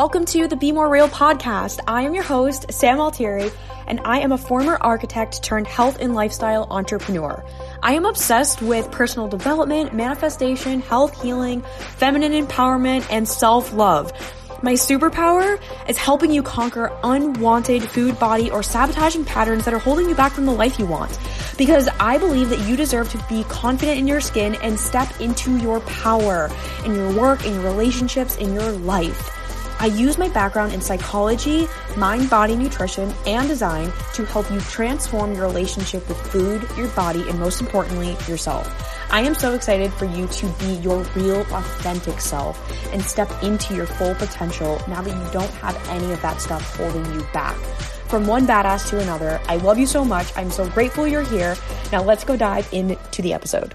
Welcome to the Be More Real podcast. I am your host, Sam Altieri, and I am a former architect turned health and lifestyle entrepreneur. I am obsessed with personal development, manifestation, health healing, feminine empowerment, and self love. My superpower is helping you conquer unwanted food, body, or sabotaging patterns that are holding you back from the life you want. Because I believe that you deserve to be confident in your skin and step into your power in your work, in your relationships, in your life. I use my background in psychology, mind body nutrition, and design to help you transform your relationship with food, your body, and most importantly, yourself. I am so excited for you to be your real, authentic self and step into your full potential now that you don't have any of that stuff holding you back. From one badass to another, I love you so much. I'm so grateful you're here. Now let's go dive into the episode.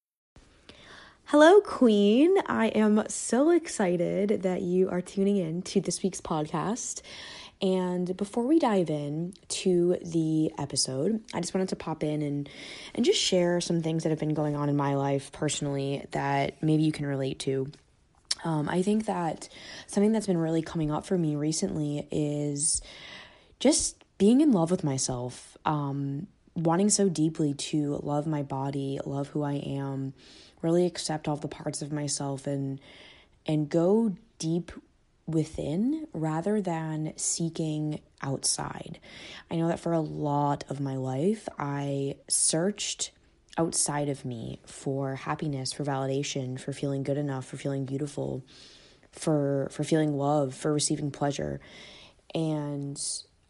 Hello, Queen. I am so excited that you are tuning in to this week's podcast. And before we dive in to the episode, I just wanted to pop in and and just share some things that have been going on in my life personally that maybe you can relate to. Um, I think that something that's been really coming up for me recently is just being in love with myself, um, wanting so deeply to love my body, love who I am, really accept all the parts of myself and and go deep within rather than seeking outside. I know that for a lot of my life I searched outside of me for happiness, for validation, for feeling good enough, for feeling beautiful, for for feeling love, for receiving pleasure. And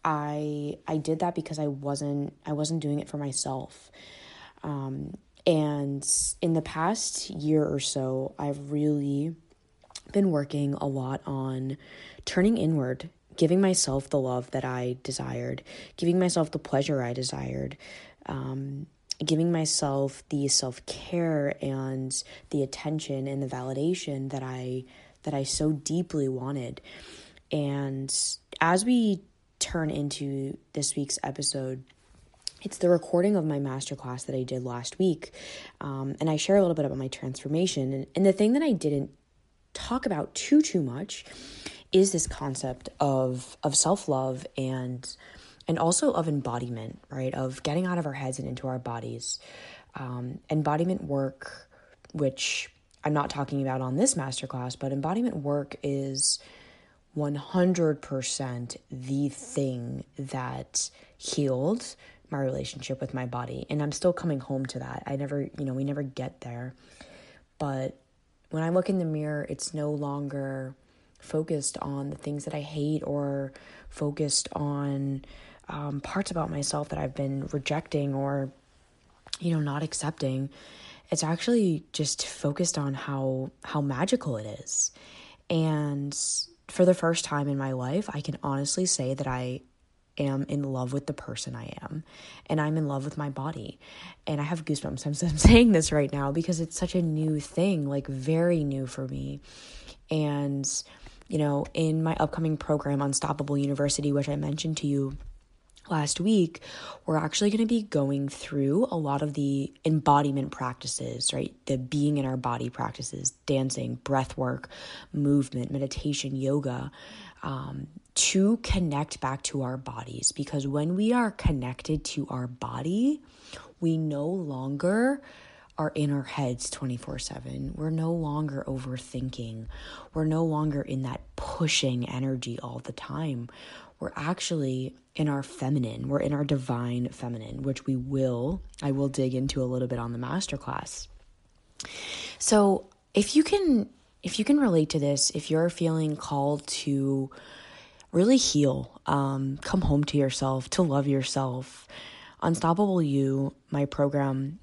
I I did that because I wasn't I wasn't doing it for myself. Um, and in the past year or so, I've really been working a lot on turning inward, giving myself the love that I desired, giving myself the pleasure I desired, um, giving myself the self care and the attention and the validation that I that I so deeply wanted. And as we turn into this week's episode, it's the recording of my masterclass that I did last week. Um, and I share a little bit about my transformation. And, and the thing that I didn't talk about too, too much is this concept of, of self love and and also of embodiment, right? Of getting out of our heads and into our bodies. Um, embodiment work, which I'm not talking about on this masterclass, but embodiment work is 100% the thing that healed my relationship with my body. And I'm still coming home to that. I never, you know, we never get there. But when I look in the mirror, it's no longer focused on the things that I hate or focused on um, parts about myself that I've been rejecting or, you know, not accepting. It's actually just focused on how how magical it is. And for the first time in my life, I can honestly say that I am in love with the person I am and I'm in love with my body. And I have goosebumps. I'm, I'm saying this right now because it's such a new thing, like very new for me. And, you know, in my upcoming program, Unstoppable University, which I mentioned to you last week, we're actually going to be going through a lot of the embodiment practices, right? The being in our body practices, dancing, breath work, movement, meditation, yoga, um, to connect back to our bodies. Because when we are connected to our body, we no longer are in our heads 24 7. We're no longer overthinking. We're no longer in that pushing energy all the time. We're actually in our feminine. We're in our divine feminine, which we will, I will dig into a little bit on the masterclass. So if you can if you can relate to this, if you're feeling called to really heal, um, come home to yourself, to love yourself, Unstoppable You, my program,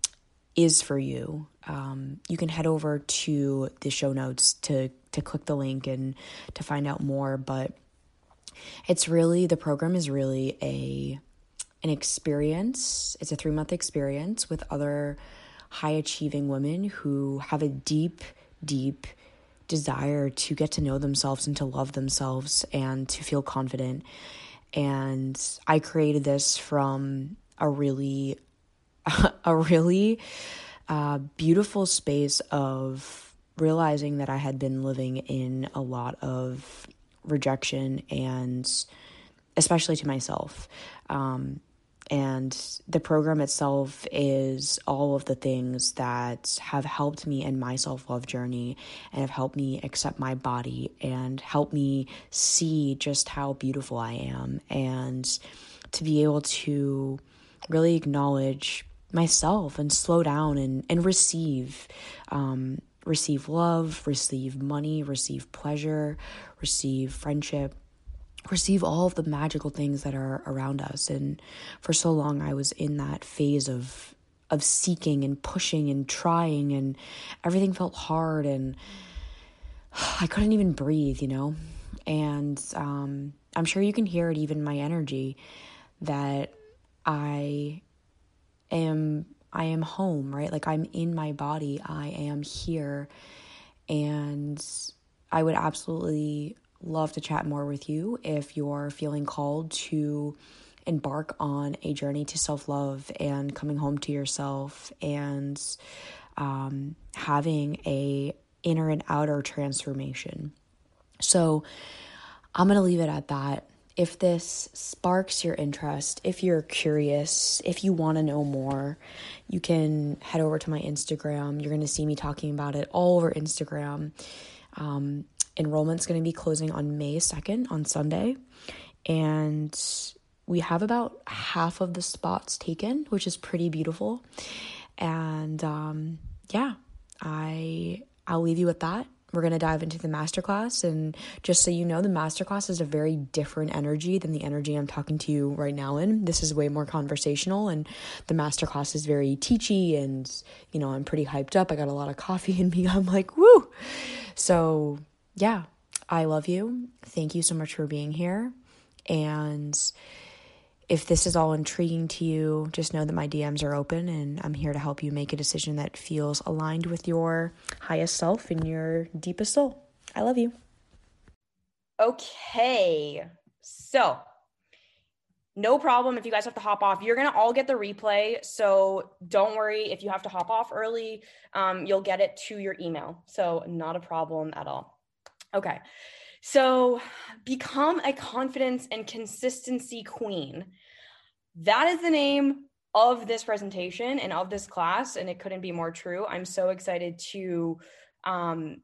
is for you, um, you can head over to the show notes to to click the link and to find out more. But it's really the program is really a an experience. It's a three month experience with other high achieving women who have a deep, deep desire to get to know themselves and to love themselves and to feel confident. And I created this from a really, a really uh, beautiful space of realizing that I had been living in a lot of rejection and especially to myself. Um, and the program itself is all of the things that have helped me in my self love journey and have helped me accept my body and help me see just how beautiful I am and to be able to really acknowledge myself and slow down and, and receive. Um, receive love, receive money, receive pleasure, receive friendship, receive all of the magical things that are around us and for so long I was in that phase of of seeking and pushing and trying and everything felt hard and I couldn't even breathe, you know. And um, I'm sure you can hear it even my energy that I am I am home, right? Like I'm in my body. I am here and I would absolutely love to chat more with you if you're feeling called to embark on a journey to self love and coming home to yourself and um, having a inner and outer transformation. So I'm gonna leave it at that. If this sparks your interest, if you're curious, if you want to know more, you can head over to my Instagram. You're going to see me talking about it all over Instagram. Um, enrollment's going to be closing on May 2nd on Sunday. And we have about half of the spots taken, which is pretty beautiful. And um, yeah, I I'll leave you with that. We're going to dive into the masterclass. And just so you know, the masterclass is a very different energy than the energy I'm talking to you right now in. This is way more conversational, and the masterclass is very teachy. And, you know, I'm pretty hyped up. I got a lot of coffee in me. I'm like, woo. So yeah, I love you. Thank you so much for being here. And if this is all intriguing to you, just know that my DMs are open and I'm here to help you make a decision that feels aligned with your highest self and your deepest soul. I love you. Okay. So, no problem if you guys have to hop off. You're going to all get the replay. So, don't worry if you have to hop off early. Um, you'll get it to your email. So, not a problem at all. Okay. So become a confidence and consistency queen. That is the name of this presentation and of this class, and it couldn't be more true. I'm so excited to um,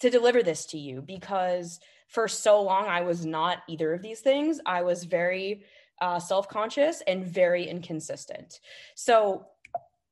to deliver this to you because for so long I was not either of these things. I was very uh, self conscious and very inconsistent. So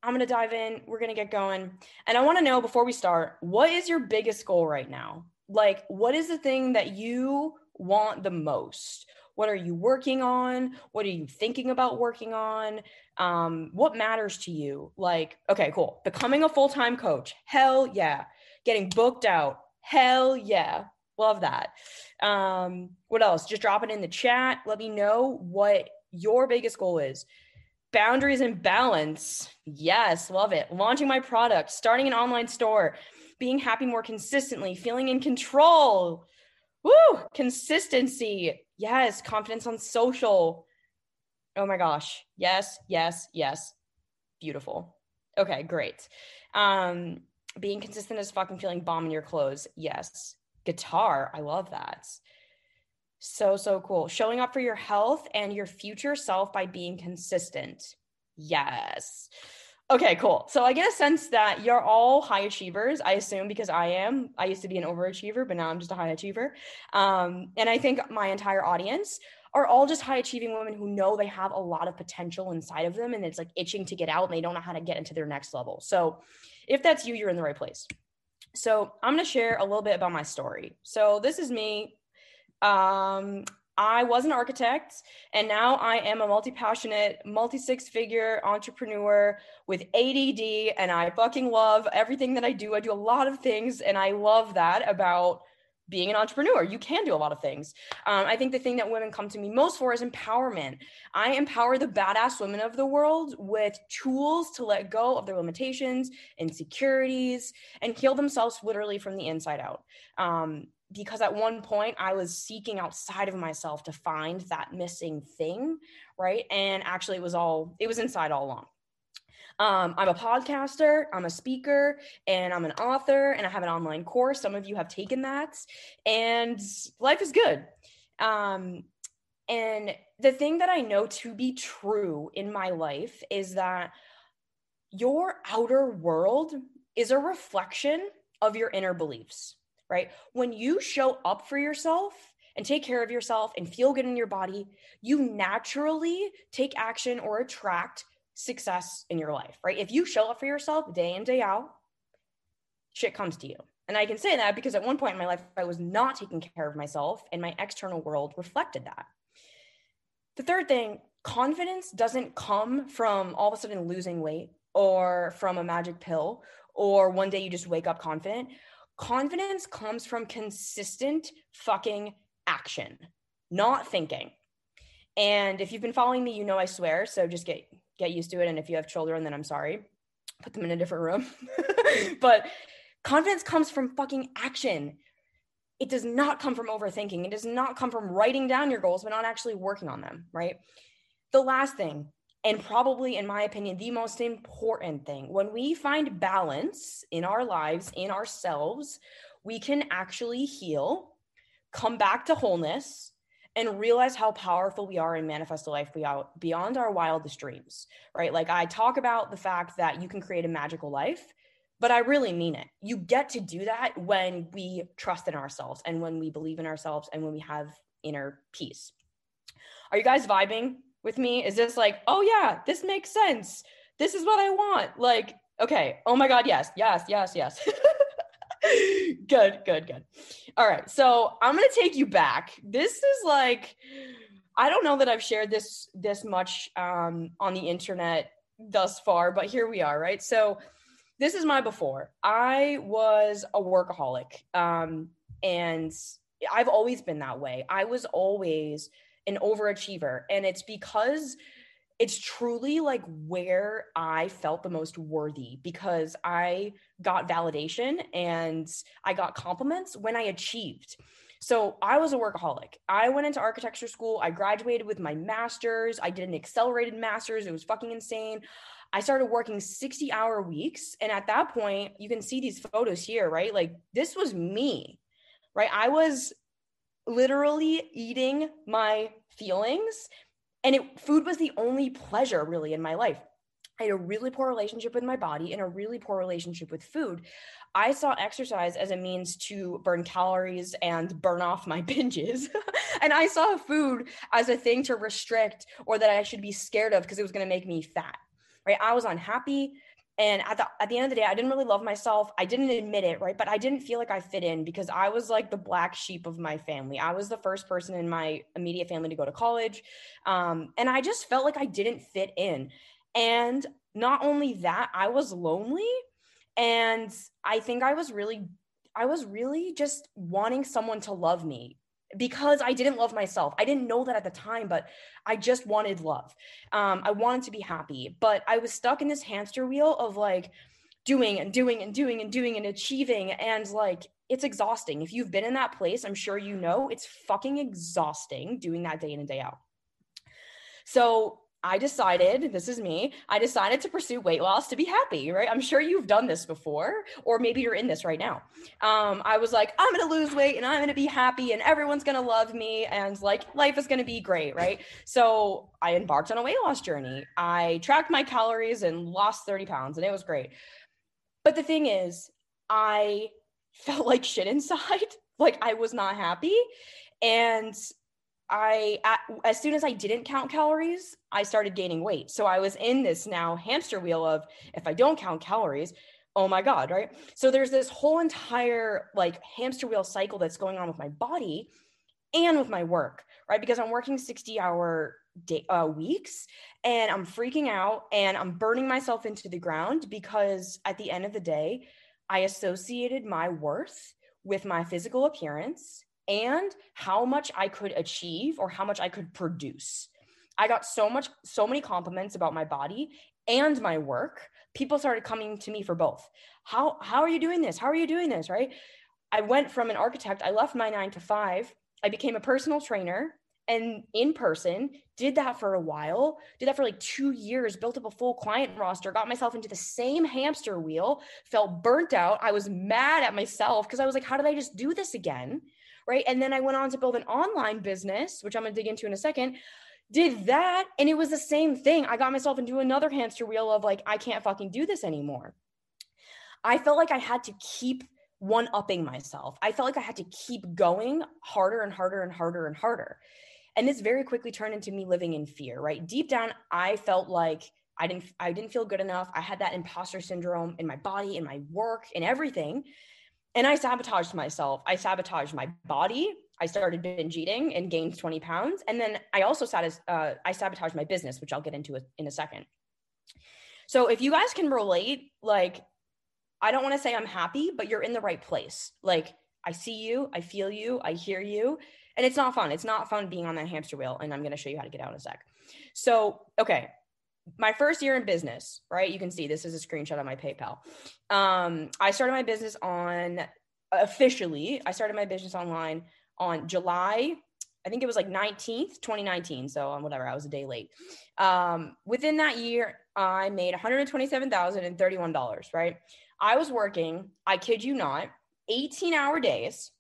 I'm to dive in. We're to get going. And I want to know before we start, what is your biggest goal right now? Like what is the thing that you want the most? What are you working on? What are you thinking about working on? Um, what matters to you? Like okay cool. Becoming a full-time coach. Hell yeah. Getting booked out. Hell yeah. Love that. Um, what else? Just drop it in the chat. Let me know what your biggest goal is. Boundaries and balance. Yes love it. Launching my product. Starting an online store being happy more consistently, feeling in control. Woo! Consistency. Yes. Confidence on social. Oh my gosh. Yes, yes, yes. Beautiful. Okay, great. Um, being consistent as fucking feeling bomb in your clothes. Yes. Guitar. I love that. So, so cool. Showing up for your health and your future self by being consistent. Yes. Okay, cool. So I get a sense that you're all high achievers, I assume, because I am. I used to be an overachiever, but now I'm just a high achiever. Um, and I think my entire audience are all just high achieving women who know they have a lot of potential inside of them and it's like itching to get out and they don't know how to get into their next level. So if that's you, you're in the right place. So I'm going to share a little bit about my story. So this is me. Um, I was an architect and now I am a multi passionate, multi six figure entrepreneur with ADD. And I fucking love everything that I do. I do a lot of things and I love that about being an entrepreneur. You can do a lot of things. Um, I think the thing that women come to me most for is empowerment. I empower the badass women of the world with tools to let go of their limitations, insecurities, and heal themselves literally from the inside out. Um, because at one point I was seeking outside of myself to find that missing thing, right? And actually, it was all, it was inside all along. Um, I'm a podcaster, I'm a speaker, and I'm an author, and I have an online course. Some of you have taken that, and life is good. Um, and the thing that I know to be true in my life is that your outer world is a reflection of your inner beliefs right? When you show up for yourself and take care of yourself and feel good in your body, you naturally take action or attract success in your life, right? If you show up for yourself day in, day out, shit comes to you. And I can say that because at one point in my life, I was not taking care of myself, and my external world reflected that. The third thing, confidence doesn't come from all of a sudden losing weight or from a magic pill or one day you just wake up confident confidence comes from consistent fucking action, not thinking. And if you've been following me, you know I swear, so just get get used to it and if you have children then I'm sorry. Put them in a different room. but confidence comes from fucking action. It does not come from overthinking. It does not come from writing down your goals but not actually working on them, right? The last thing, and probably in my opinion the most important thing. When we find balance in our lives in ourselves we can actually heal come back to wholeness and realize how powerful we are and manifest a life beyond our wildest dreams right? Like i talk about the fact that you can create a magical life but i really mean it. You get to do that when we trust in ourselves and when we believe in ourselves and when we have inner peace. Are you guys vibing with me? Is this like, oh yeah, this makes sense. This is what I want. Like, okay, oh my God, yes, yes, yes, yes. good, good, good. All right. So I'm gonna take you back. This is like, I don't know that I've shared this this much um, on the internet thus far, but here we are, right? So this is my before. I was a workaholic. Um, and I've always been that way. I was always an overachiever. And it's because it's truly like where I felt the most worthy because I got validation and I got compliments when I achieved. So I was a workaholic. I went into architecture school. I graduated with my master's. I did an accelerated master's. It was fucking insane. I started working 60 hour weeks. And at that point, you can see these photos here, right? Like this was me, right? I was literally eating my feelings and it food was the only pleasure really in my life I had a really poor relationship with my body and a really poor relationship with food. I saw exercise as a means to burn calories and burn off my binges. and I saw food as a thing to restrict or that I should be scared of because it was going to make me fat. Right? I was unhappy and at the at the end of the day i didn't really love myself. I didn't admit it right? But i didn't feel like i fit in because i was like the black sheep of my family. I was the first person in my immediate family to go to college. Um, and i just felt like i didn't fit in. And not only that i was lonely. And i think i was really i was really just wanting someone to love me because I didn't love myself. I didn't know that at the time, but I just wanted love. Um, I wanted to be happy, but I was stuck in this hamster wheel of like doing and doing and doing and doing and achieving. And like, it's exhausting. If you've been in that place, I'm sure you know it's fucking exhausting doing that day in and day out. So I decided, this is me, I decided to pursue weight loss to be happy, right? I'm sure you've done this before, or maybe you're in this right now. Um, I was like, I'm gonna lose weight and I'm gonna be happy and everyone's gonna love me and like life is gonna be great, right? So I embarked on a weight loss journey. I tracked my calories and lost 30 pounds and it was great. But the thing is, I felt like shit inside. like I was not happy. And I as soon as I didn't count calories, I started gaining weight. So I was in this now hamster wheel of if I don't count calories, oh my god, right? So there's this whole entire like hamster wheel cycle that's going on with my body and with my work, right? Because I'm working 60 hour day, uh, weeks and I'm freaking out and I'm burning myself into the ground because at the end of the day, I associated my worth with my physical appearance and how much I could achieve or how much I could produce. I got so much, so many compliments about my body and my work. People started coming to me for both. How how are you doing this? How are you doing this? Right? I went from an architect, I left my 9 to 5, I became a personal trainer and in person did that for a while did that for like two years built up a full client roster got myself into the same hamster wheel felt burnt out i was mad at myself because i was like how did i just do this again right? And then i went on to build an online business which i'm going to dig into in a second did that and it was the same thing. I got myself into another hamster wheel of like i can't fucking do this anymore. I felt like i had to keep one upping myself. I felt like i had to keep going harder and harder and harder and harder. And this very quickly turned into me living in fear right? Deep down i felt like i didn't i didn't feel good enough. I had that imposter syndrome in my body in my work in everything and i sabotaged myself i sabotaged my body i started binge eating and gained 20 pounds and then i also satis- uh, i sabotaged my business which i'll get into in a second so if you guys can relate like i don't want to say i'm happy but you're in the right place like i see you i feel you i hear you and it's not fun. It's not fun being on that hamster wheel. And I'm going to show you how to get out in a sec. So, okay, my first year in business, right? You can see this is a screenshot of my PayPal. Um, I started my business on officially, I started my business online on July, I think it was like 19th, 2019. So on whatever, I was a day late. Um, within that year, I made $127,031, right? I was working, I kid you not, 18 hour days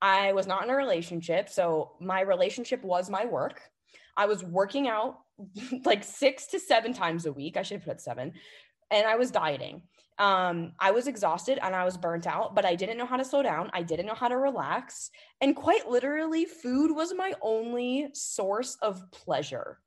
I was not in a relationship. So my relationship was my work. I was working out like six to seven times a week. I should have put seven. And I was dieting. Um, I was exhausted and I was burnt out, but I didn't know how to slow down. I didn't know how to relax. And quite literally, food was my only source of pleasure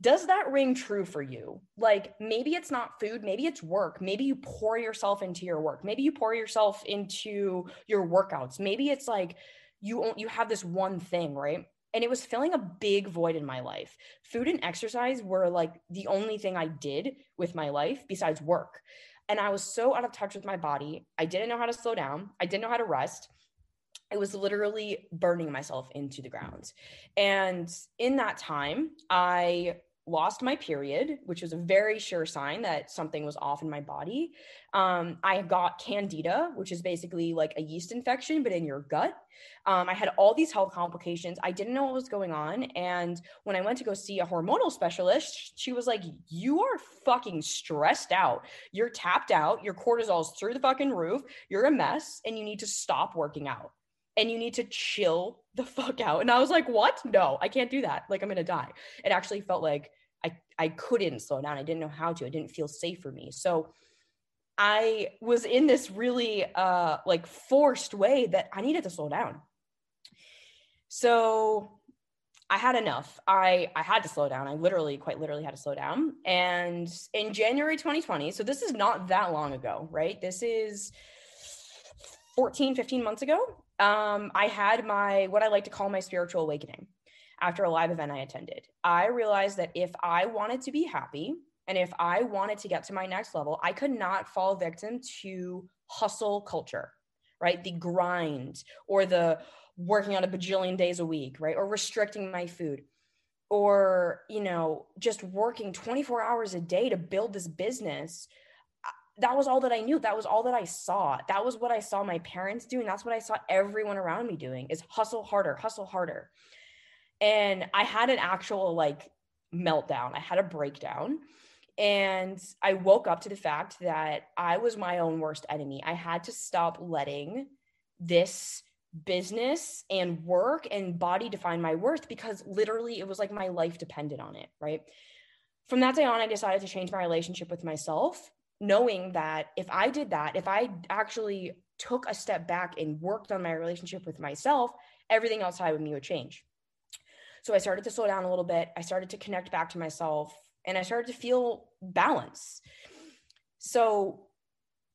does that ring true for you? Like maybe it's not food, maybe it's work. Maybe you pour yourself into your work. Maybe you pour yourself into your workouts. Maybe it's like you you have this one thing, right? And it was filling a big void in my life. Food and exercise were like the only thing I did with my life besides work. And I was so out of touch with my body. I didn't know how to slow down. I didn't know how to rest. I was literally burning myself into the ground. And in that time, I lost my period, which was a very sure sign that something was off in my body. Um, I got candida, which is basically like a yeast infection, but in your gut. Um, I had all these health complications. I didn't know what was going on. And when I went to go see a hormonal specialist, she was like, You are fucking stressed out. You're tapped out. Your cortisol's through the fucking roof. You're a mess and you need to stop working out and you need to chill the fuck out. And I was like, what? No, I can't do that. Like, I'm going to die. It actually felt like I, I couldn't slow down. I didn't know how to. It didn't feel safe for me. So I was in this really uh, like forced way that I needed to slow down. So I had enough. I I had to slow down. I literally, quite literally, had to slow down. And in January 2020, so this is not that long ago, right? This is 14, 15 months ago. Um, I had my what I like to call my spiritual awakening after a live event I attended. I realized that if I wanted to be happy and if I wanted to get to my next level, I could not fall victim to hustle culture, right? The grind or the working on a bajillion days a week, right? Or restricting my food or, you know, just working 24 hours a day to build this business that was all that I knew. That was all that I saw. That was what I saw my parents doing. That's what I saw everyone around me doing is hustle harder, hustle harder and I had an actual like meltdown. I had a breakdown. And I woke up to the fact that I was my own worst enemy. I had to stop letting this business and work and body define my worth because literally it was like my life depended on it, right? From that day on, I decided to change my relationship with myself, knowing that if I did that, if I actually took a step back and worked on my relationship with myself, everything outside of me would change. So I started to slow down a little bit. I started to connect back to myself and I started to feel balance. So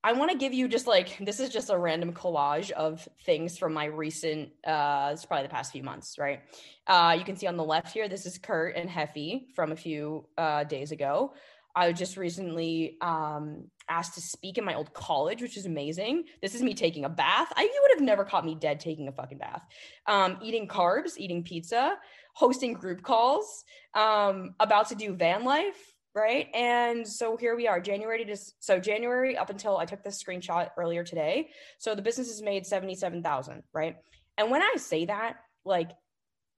I want to give you just like this is just a random collage of things from my recent uh it's probably the past few months, right? Uh you can see on the left here, this is Kurt and Heffy from a few uh days ago. I was just recently um asked to speak in my old college, which is amazing. This is me taking a bath. I you have never caught me dead taking a fucking bath. Um, eating carbs, eating pizza, hosting group calls, um, about to do van life, right? And so here we are, January to so January up until I took this screenshot earlier today. So the business has made 77,000, right? And when I say that, like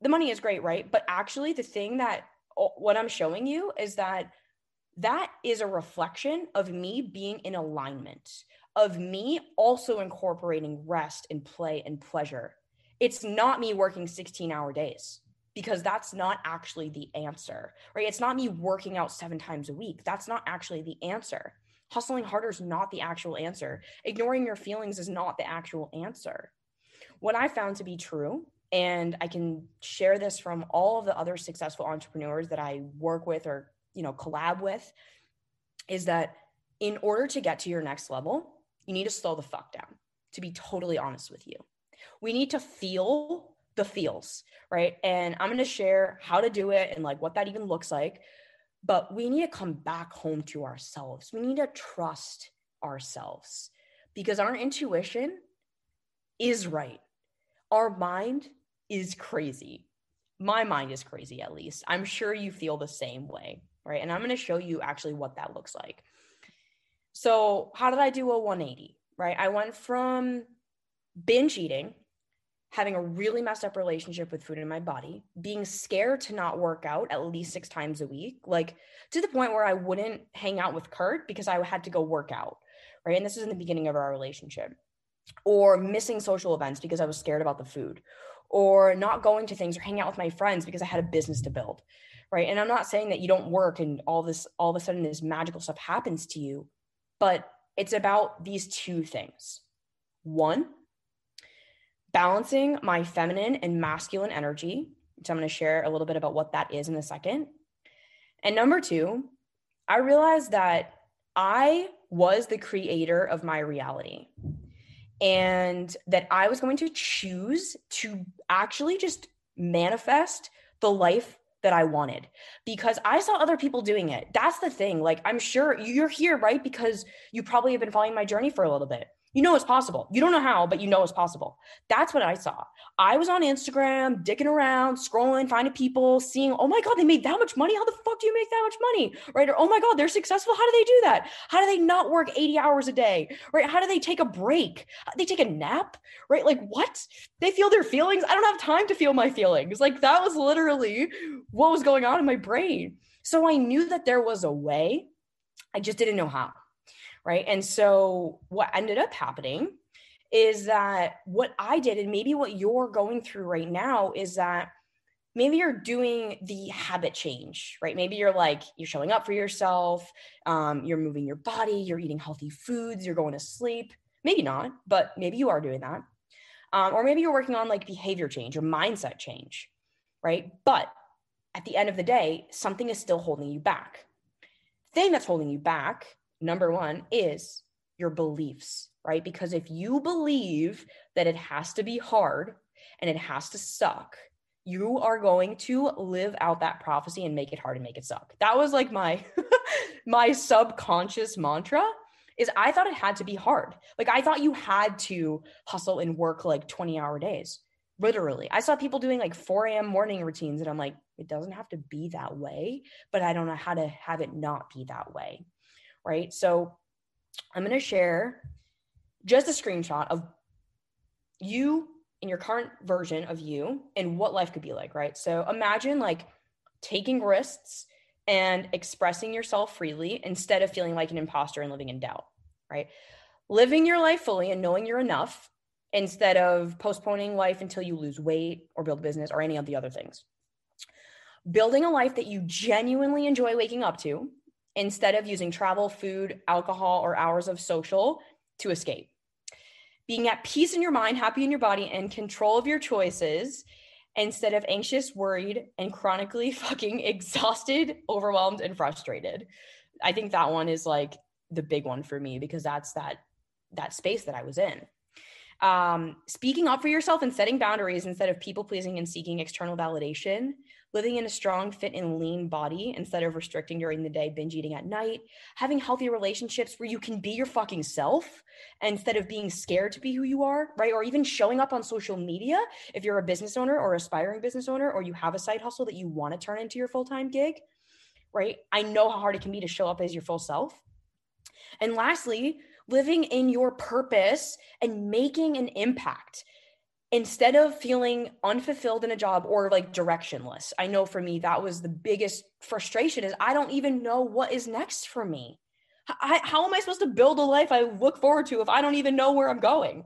the money is great, right? But actually the thing that what I'm showing you is that that is a reflection of me being in alignment, of me also incorporating rest and play and pleasure. It's not me working 16 hour days because that's not actually the answer, right? It's not me working out seven times a week. That's not actually the answer. Hustling harder is not the actual answer. Ignoring your feelings is not the actual answer. What I found to be true, and I can share this from all of the other successful entrepreneurs that I work with or, you know, collab with, is that in order to get to your next level, you need to slow the fuck down, to be totally honest with you. We need to feel the feels, right? And I'm going to share how to do it and like what that even looks like. But we need to come back home to ourselves. We need to trust ourselves because our intuition is right. Our mind is crazy. My mind is crazy, at least. I'm sure you feel the same way, right? And I'm going to show you actually what that looks like. So, how did I do a 180, right? I went from binge eating having a really messed up relationship with food in my body, being scared to not work out at least six times a week, like to the point where I wouldn't hang out with Kurt because I had to go work out. Right. And this is in the beginning of our relationship, or missing social events because I was scared about the food, or not going to things or hanging out with my friends because I had a business to build. Right. And I'm not saying that you don't work and all this, all of a sudden, this magical stuff happens to you, but it's about these two things. One, balancing my feminine and masculine energy, which I'm going to share a little bit about what that is in a second. And number two, I realized that I was the creator of my reality and that I was going to choose to actually just manifest the life that I wanted because I saw other people doing it. That's the thing. Like, I'm sure you're here, right? Because you probably have been following my journey for a little bit you know it's possible. You don't know how, but you know it's possible. That's what I saw. I was on Instagram, dicking around, scrolling, finding people, seeing, oh my God, they made that much money. How the fuck do you make that much money? Right? Or, oh my God, they're successful. How do they do that? How do they not work 80 hours a day? Right? How do they take a break? They take a nap? Right? Like, what? They feel their feelings? I don't have time to feel my feelings. Like, that was literally what was going on in my brain. So I knew that there was a way. I just didn't know how right? And so what ended up happening is that what I did, and maybe what you're going through right now, is that maybe you're doing the habit change, right? Maybe you're like, you're showing up for yourself, um, you're moving your body, you're eating healthy foods, you're going to sleep. Maybe not, but maybe you are doing that. Um, or maybe you're working on like behavior change or mindset change, right? But at the end of the day, something is still holding you back. The Thing that's holding you back number one is your beliefs, right? Because if you believe that it has to be hard and it has to suck, you are going to live out that prophecy and make it hard and make it suck. That was like my my subconscious mantra is I thought it had to be hard. Like I thought you had to hustle and work like 20 hour days. Literally. I saw people doing like 4 a.m. morning routines and I'm like, it doesn't have to be that way, but I don't know how to have it not be that way right? So I'm going to share just a screenshot of you in your current version of you and what life could be like, right? So imagine like taking risks and expressing yourself freely instead of feeling like an imposter and living in doubt, right? Living your life fully and knowing you're enough instead of postponing life until you lose weight or build business or any of the other things. Building a life that you genuinely enjoy waking up to instead of using travel, food, alcohol, or hours of social to escape. Being at peace in your mind, happy in your body, and control of your choices instead of anxious, worried, and chronically fucking exhausted, overwhelmed, and frustrated. I think that one is like the big one for me because that's that that space that I was in. Um, speaking up for yourself and setting boundaries instead of people pleasing and seeking external validation, living in a strong, fit, and lean body instead of restricting during the day, binge eating at night, having healthy relationships where you can be your fucking self instead of being scared to be who you are, right? Or even showing up on social media if you're a business owner or aspiring business owner, or you have a side hustle that you want to turn into your full time gig, right? I know how hard it can be to show up as your full self. And lastly, living in your purpose and making an impact instead of feeling unfulfilled in a job or like directionless. I know for me, that was the biggest frustration is I don't even know what is next for me. I, how am I supposed to build a life I look forward to if I don't even know where I'm going?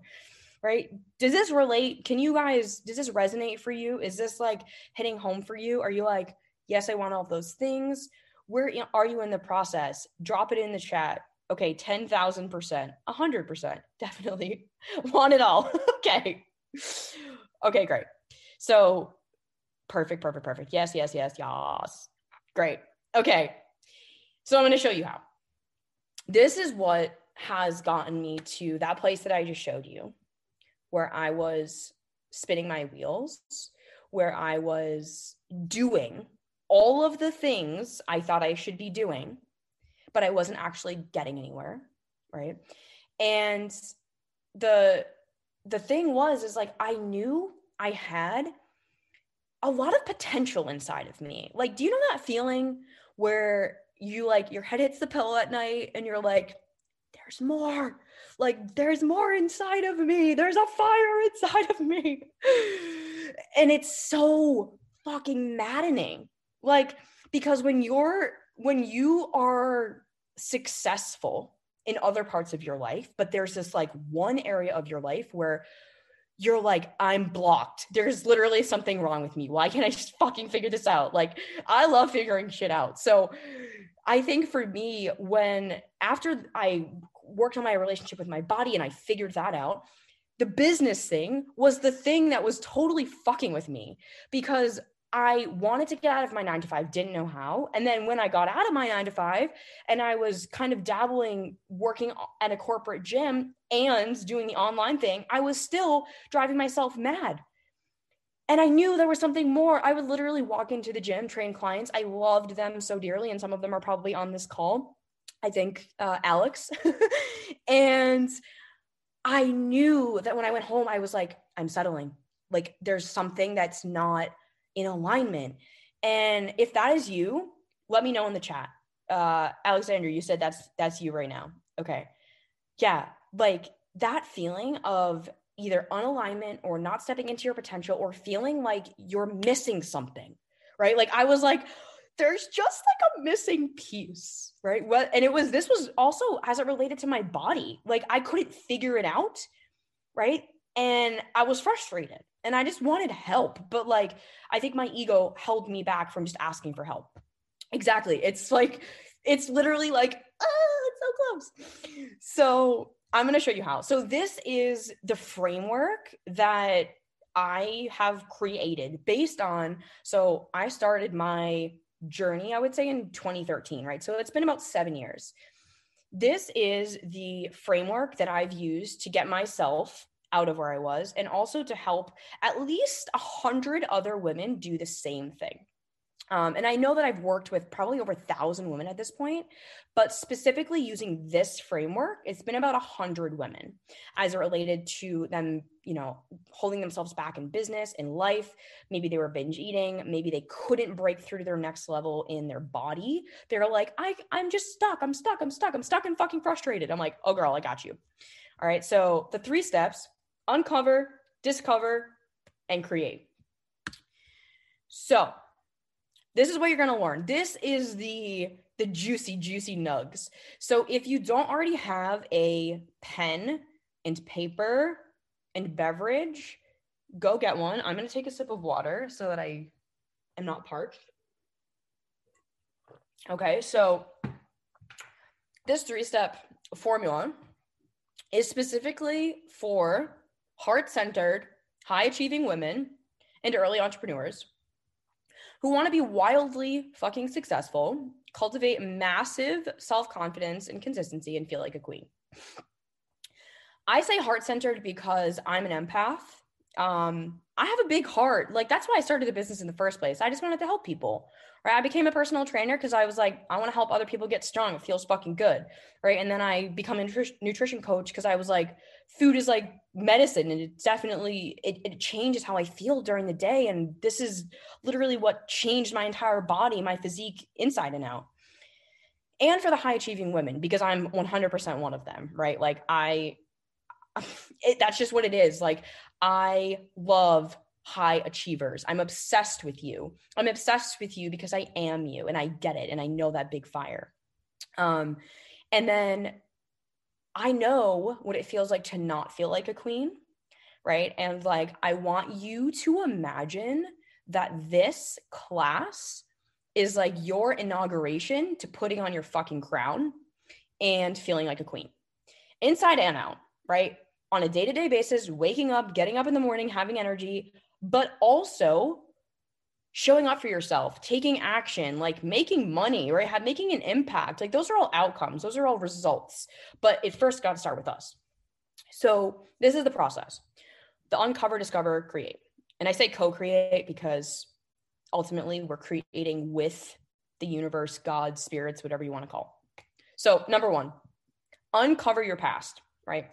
Right? Does this relate? Can you guys, does this resonate for you? Is this like hitting home for you? Are you like, yes, I want all those things? Where are you in the process? Drop it in the chat Okay, 10,000%, 100%, definitely want it all. okay. Okay, great. So perfect, perfect, perfect. Yes, yes, yes, yes. Great. Okay. So I'm going to show you how. This is what has gotten me to that place that I just showed you, where I was spinning my wheels, where I was doing all of the things I thought I should be doing but I wasn't actually getting anywhere, right? And the the thing was is like I knew I had a lot of potential inside of me. Like do you know that feeling where you like your head hits the pillow at night and you're like there's more. Like there's more inside of me. There's a fire inside of me. And it's so fucking maddening. Like because when you're when you are successful in other parts of your life, but there's this like one area of your life where you're like, I'm blocked. There's literally something wrong with me. Why can't I just fucking figure this out? Like, I love figuring shit out. So, I think for me, when after I worked on my relationship with my body and I figured that out, the business thing was the thing that was totally fucking with me because I wanted to get out of my nine to five, didn't know how. And then when I got out of my nine to five and I was kind of dabbling working at a corporate gym and doing the online thing, I was still driving myself mad. And I knew there was something more. I would literally walk into the gym, train clients. I loved them so dearly. And some of them are probably on this call. I think uh, Alex. and I knew that when I went home, I was like, I'm settling. Like there's something that's not in alignment. And if that is you, let me know in the chat. Uh, Alexander, you said that's that's you right now. Okay. Yeah, like that feeling of either unalignment or not stepping into your potential or feeling like you're missing something, right? Like I was like, there's just like a missing piece, right? Well, and it was this was also as it related to my body. Like I couldn't figure it out, right? And I was frustrated and I just wanted help. But like, I think my ego held me back from just asking for help. Exactly. It's like, it's literally like, oh, it's so close. So I'm going to show you how. So this is the framework that I have created based on. So I started my journey, I would say, in 2013, right? So it's been about seven years. This is the framework that I've used to get myself out of where I was, and also to help at least a hundred other women do the same thing. Um, and I know that I've worked with probably over a thousand women at this point, but specifically using this framework, it's been about a hundred women as it related to them, you know, holding themselves back in business, in life. Maybe they were binge eating. Maybe they couldn't break through to their next level in their body. They're like, I, I'm just stuck. I'm stuck. I'm stuck. I'm stuck and fucking frustrated. I'm like, oh girl, I got you. All right. So the three steps uncover, discover, and create. So, this is what you're going to learn. This is the the juicy juicy nugs. So, if you don't already have a pen and paper and beverage, go get one. I'm going to take a sip of water so that I am not parched. Okay, so this three step formula is specifically for heart centered, high achieving women and early entrepreneurs who want to be wildly fucking successful, cultivate massive self confidence and consistency, and feel like a queen. I say heart centered because I'm an empath. Um, I have a big heart. Like that's why I started the business in the first place. I just wanted to help people. Right. I became a personal trainer because I was like, I want to help other people get strong. It feels fucking good. Right. And then I become a nutrition coach because I was like, food is like medicine and it definitely it, it changes how I feel during the day. And this is literally what changed my entire body, my physique inside and out and for the high achieving women because i'm 100% one of them right like i it, that's just what it is. Like, I love high achievers. I'm obsessed with you. I'm obsessed with you because I am you and I get it and I know that big fire. Um, and then I know what it feels like to not feel like a queen, right? And like, I want you to imagine that this class is like your inauguration to putting on your fucking crown and feeling like a queen inside and out right? On a day to day basis, waking up, getting up in the morning, having energy, but also showing up for yourself, taking action, like making money, right? Have, making an impact. Like those are all outcomes, those are all results. But it first got to start with us. So this is the process the uncover, discover, create. And I say co create because ultimately we're creating with the universe, God, spirits, whatever you want to call. So, number one, uncover your past, right?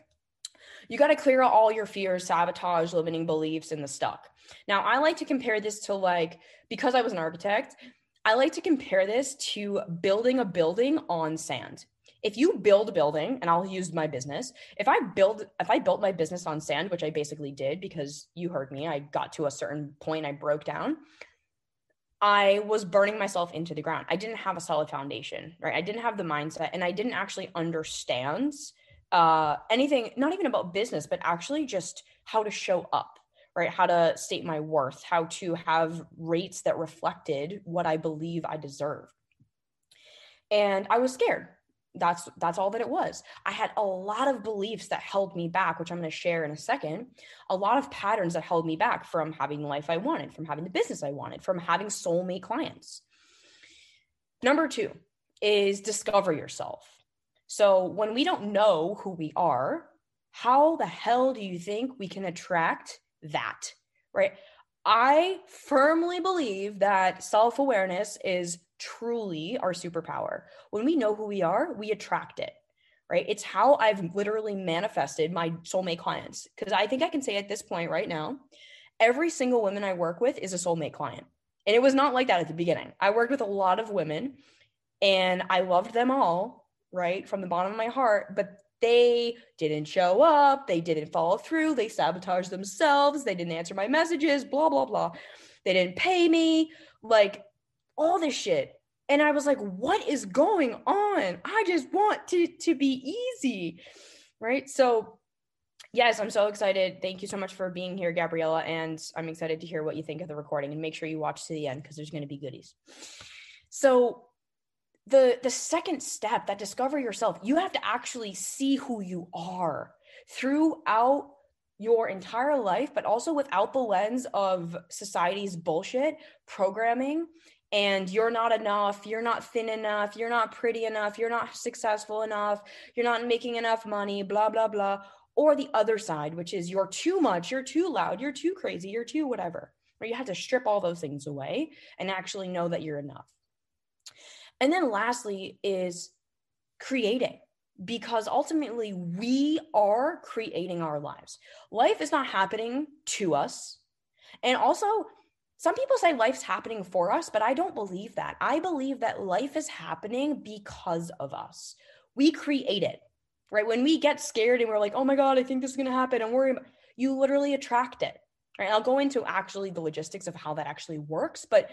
You got to clear out all your fears, sabotage, limiting beliefs, and the stuck. Now, I like to compare this to like, because I was an architect, I like to compare this to building a building on sand. If you build a building, and I'll use my business, if I build, if I built my business on sand, which I basically did because you heard me, I got to a certain point, I broke down. I was burning myself into the ground. I didn't have a solid foundation, right? I didn't have the mindset and I didn't actually understand uh, anything, not even about business, but actually just how to show up, right? How to state my worth, how to have rates that reflected what I believe I deserve. And I was scared. That's that's all that it was. I had a lot of beliefs that held me back, which I'm going to share in a second. A lot of patterns that held me back from having the life I wanted, from having the business I wanted, from having soulmate clients. Number 2 is discover yourself so when we don't know who we are, how the hell do you think we can attract that? Right. I firmly believe that self awareness is truly our superpower. When we know who we are, we attract it. Right. It's how I've literally manifested my soulmate clients. Because I think I can say at this point right now, every single woman I work with is a soulmate client. And it was not like that at the beginning. I worked with a lot of women and I loved them all right from the bottom of my heart but they didn't show up they didn't follow through they sabotaged themselves they didn't answer my messages blah blah blah. They didn't pay me like all this shit. And i was like what is going on? I just want to to be easy right? So yes i'm so excited. Thank you so much for being here gabriella and i'm excited to hear what you think of the recording and make sure you watch to the end because there's going to be goodies. So the the second step that discover yourself you have to actually see who you are throughout your entire life but also without the lens of society's bullshit programming and you're not enough you're not thin enough you're not pretty enough you're not successful enough you're not making enough money blah blah blah or the other side which is you're too much you're too loud you're too crazy you're too whatever. Where you have to strip all those things away and actually know that you're enough and then lastly is creating because ultimately we are creating our lives. Life is not happening to us. And also, some people say life's happening for us, but I don't believe that. I believe that life is happening because of us. We create it, right? When we get scared and we're like, oh my God, I think this is going to happen, and worry, you literally attract it, right? I'll go into actually the logistics of how that actually works, but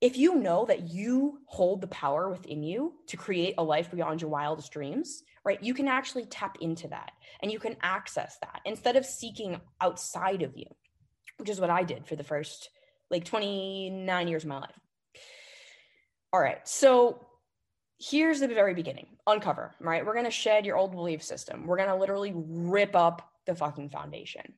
if you know that you hold the power within you to create a life beyond your wildest dreams, right, you can actually tap into that and you can access that instead of seeking outside of you, which is what I did for the first like 29 years of my life. All right. So here's the very beginning uncover, right? We're going to shed your old belief system. We're going to literally rip up the fucking foundation.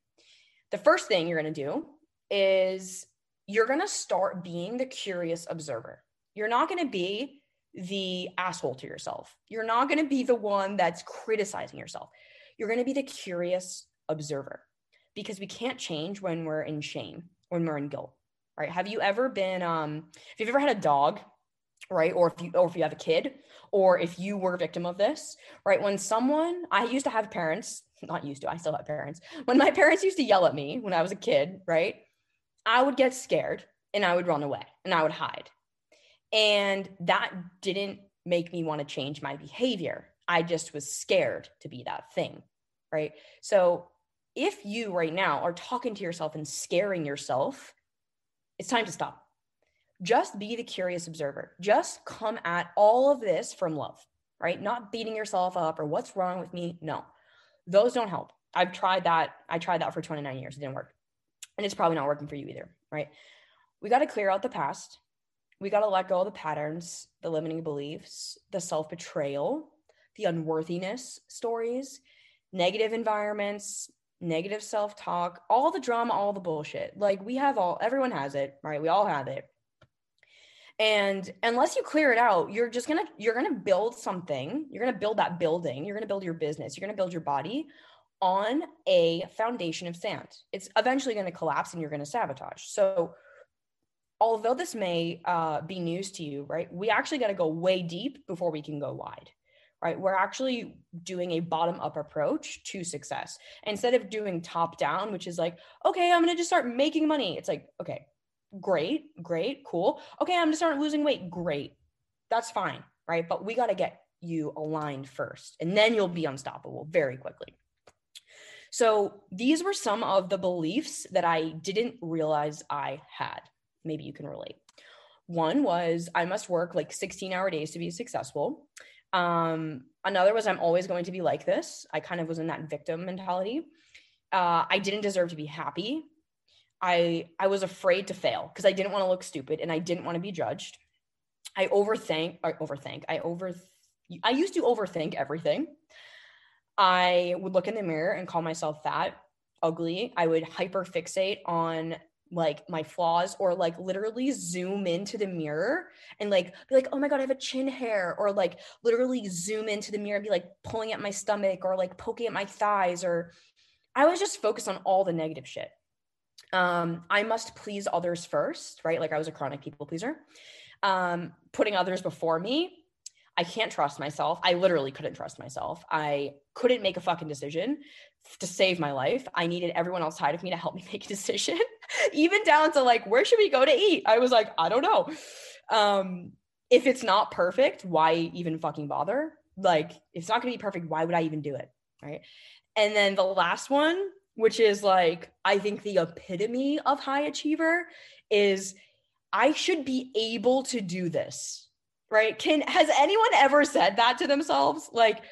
The first thing you're going to do is you're going to start being the curious observer. You're not going to be the asshole to yourself. You're not going to be the one that's criticizing yourself. you're going to be the curious observer because we can't change when we're in shame, when we're in guilt, right? Have you ever been, um, if you've ever had a dog, right? Or if you, or if you have a kid, or if you were a victim of this, right? When someone, I used to have parents, not used to, I still have parents. When my parents used to yell at me when I was a kid, right? I would get scared and I would run away and I would hide. And that didn't make me want to change my behavior. I just was scared to be that thing. Right. So if you right now are talking to yourself and scaring yourself, it's time to stop. Just be the curious observer. Just come at all of this from love, right? Not beating yourself up or what's wrong with me. No, those don't help. I've tried that. I tried that for 29 years. It didn't work. And it's probably not working for you either, right? We got to clear out the past. We got to let go of the patterns, the limiting beliefs, the self betrayal, the unworthiness stories, negative environments, negative self talk, all the drama, all the bullshit. Like we have all, everyone has it, right? We all have it. And unless you clear it out, you're just gonna you're gonna build something. You're gonna build that building. You're gonna build your business. You're gonna build your body on a foundation of sand. It's eventually going to collapse and you're going to sabotage. So, although this may uh, be news to you, right, we actually got to go way deep before we can go wide, right? We're actually doing a bottom up approach to success instead of doing top down, which is like, okay, I'm going to just start making money. It's like, okay, great, great, cool. Okay, I'm to start losing weight. Great. That's fine, right? But we got to get you aligned first, and then you'll be unstoppable very quickly. So these were some of the beliefs that I didn't realize I had. Maybe you can relate. One was I must work like 16 hour days to be successful. Um, another was I'm always going to be like this. I kind of was in that victim mentality. Uh, I didn't deserve to be happy. I I was afraid to fail because I didn't want to look stupid and I didn't want to be judged. I overthink. I overthink. I over. I used to overthink everything. I would look in the mirror and call myself fat, ugly. I would hyper fixate on like my flaws or like literally zoom into the mirror and like be like, oh my God, I have a chin hair, or like literally zoom into the mirror and be like pulling at my stomach or like poking at my thighs, or I was just focused on all the negative shit. Um, I must please others first, right? Like I was a chronic people pleaser. Um, putting others before me I can't trust myself. I literally couldn't trust myself. I couldn't make a fucking decision to save my life. I needed everyone outside of me to help me make a decision, even down to like, where should we go to eat? I was like, I don't know. Um, if it's not perfect, why even fucking bother? Like, it's not gonna be perfect, why would I even do it? Right. And then the last one, which is like, I think the epitome of high achiever is I should be able to do this right? Can has anyone ever said that to themselves? Like,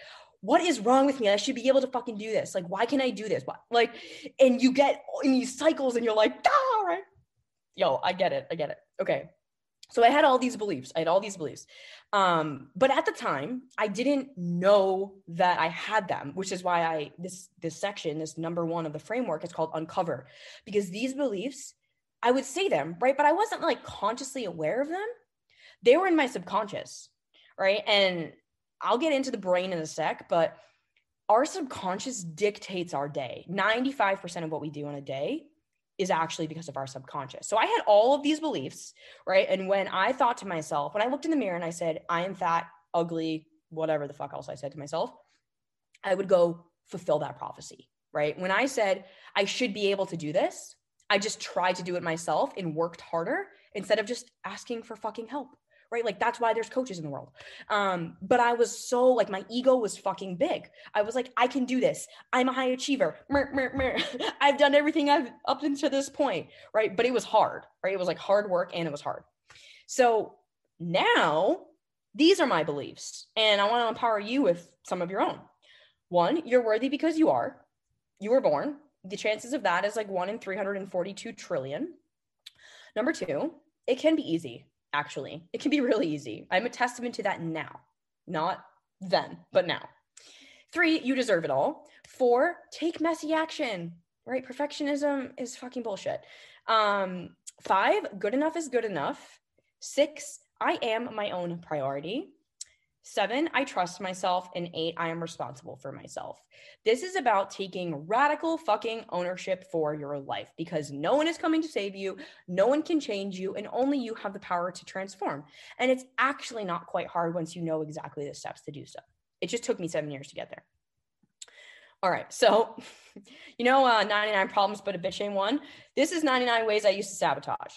what is wrong with me? I should be able to fucking do this. Like, why can I do this? Like, and you get in these cycles and you're like, ah, right? Yo, I get it. I get it. Okay. So I had all these beliefs. I had all these beliefs. Um, but at the time, I didn't know that I had them, which is why I this this section, this number one of the framework is called uncover, because these beliefs, I would say them, right? But I wasn't like consciously aware of them they were in my subconscious, right? And I'll get into the brain in a sec, but our subconscious dictates our day. 95% of what we do in a day is actually because of our subconscious. So I had all of these beliefs, right? And when I thought to myself, when I looked in the mirror and I said, I am fat, ugly, whatever the fuck else I said to myself, I would go fulfill that prophecy, right? When I said, I should be able to do this, I just tried to do it myself and worked harder instead of just asking for fucking help right? Like that's why there's coaches in the world. Um, but I was so like my ego was fucking big. I was like, I can do this. I'm a high achiever. Mer, mer, mer. I've done everything I've up until this point, right? But it was hard, right? It was like hard work and it was hard. So now these are my beliefs, and I want to empower you with some of your own. One, you're worthy because you are. You were born. The chances of that is like one in 342 trillion. Number two, it can be easy actually. It can be really easy. I'm a testament to that now, not then, but now. Three, you deserve it all. Four, take messy action, right? Perfectionism is fucking bullshit. Um, five, good enough is good enough. Six, I am my own priority. Seven, I trust myself. And eight, I am responsible for myself. This is about taking radical fucking ownership for your life because no one is coming to save you. No one can change you, and only you have the power to transform. And it's actually not quite hard once you know exactly the steps to do so. It just took me seven years to get there. All right. So, you know, uh, 99 problems, but a bitch ain't one. This is 99 ways I used to sabotage.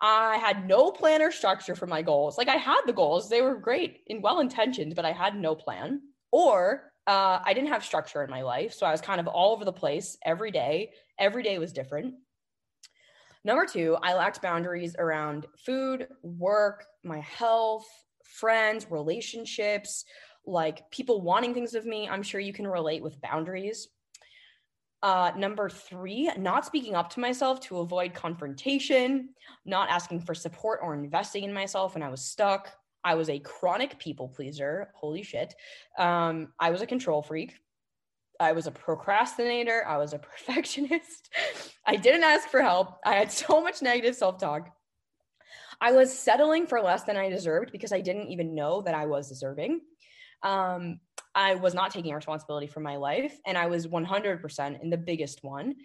I had no plan or structure for my goals. Like I had the goals, they were great and well intentioned, but I had no plan. Or uh, I didn't have structure in my life. So I was kind of all over the place every day. Every day was different. Number two, I lacked boundaries around food, work, my health, friends, relationships, like people wanting things of me. I'm sure you can relate with boundaries. Uh, number three, not speaking up to myself to avoid confrontation, not asking for support or investing in myself when I was stuck. I was a chronic people pleaser. Holy shit. Um, I was a control freak. I was a procrastinator. I was a perfectionist. I didn't ask for help. I had so much negative self talk. I was settling for less than I deserved because I didn't even know that I was deserving. Um, I was not taking responsibility for my life. And I was 100% in the biggest one,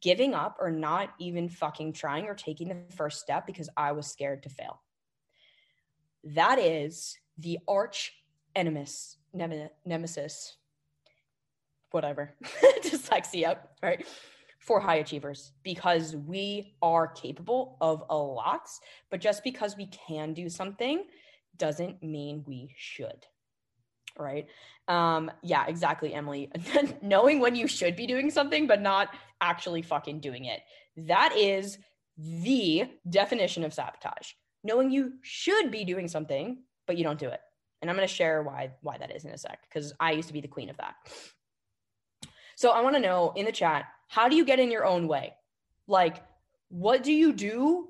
giving up or not even fucking trying or taking the first step because I was scared to fail. That is the arch enemies, nemesis, whatever, dyslexia, right? For high achievers because we are capable of a lot, but just because we can do something doesn't mean we should right? Um, yeah, exactly, Emily. Knowing when you should be doing something, but not actually fucking doing it. That is the definition of sabotage. Knowing you should be doing something, but you don't do it. And I'm going to share why why that is in a sec because I used to be the queen of that. So I want to know in the chat, how do you get in your own way? Like what do you do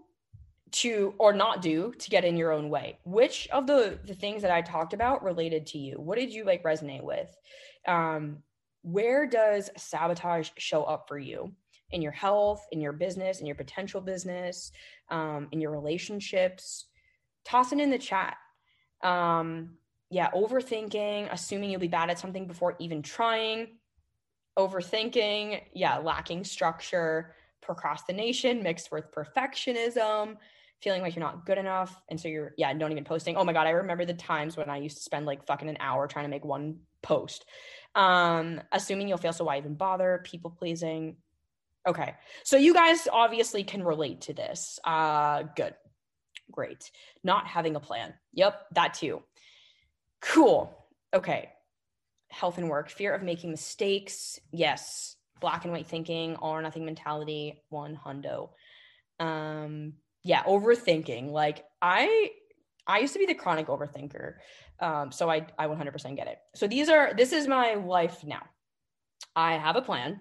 to or not do to get in your own way. Which of the the things that i talked about related to you? What did you like resonate with? Um where does sabotage show up for you? In your health in your business in your potential business um in your relationships? Toss it in the chat. Um yeah overthinking assuming you'll be bad at something before even trying. Overthinking yeah lacking structure. Procrastination mixed with perfectionism feeling like you're not good enough. And so you're, yeah, don't even posting. Oh my God, I remember the times when I used to spend like fucking an hour trying to make one post. Um, assuming you'll fail, so why even bother? People pleasing. Okay. So you guys obviously can relate to this. Uh, good. Great. Not having a plan. Yep, that too. Cool. Okay. Health and work, fear of making mistakes. Yes. Black and white thinking, all or nothing mentality, one hundo. Um, yeah, overthinking. Like I I used to be the chronic overthinker. Um, so I I 100% get it. So these are this is my life now. I have a plan.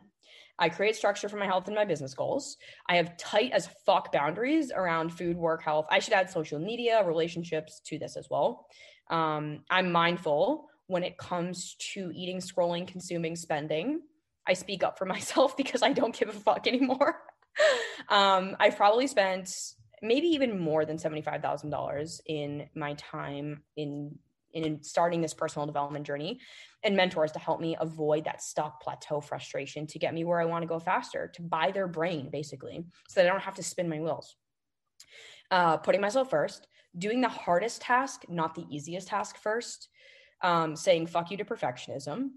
I create structure for my health and my business goals. I have tight as fuck boundaries around food, work, health. I should add social media, relationships to this as well. Um, I'm mindful when it comes to eating, scrolling, consuming, spending. I speak up for myself because I don't give a fuck anymore. um, I've probably spent maybe even more than $75,000 in my time in in starting this personal development journey and mentors to help me avoid that stuck plateau frustration to get me where I want to go faster, to buy their brain basically, so that I don't have to spin my wheels. Uh, putting myself first, doing the hardest task, not the easiest task first, um, saying fuck you to perfectionism,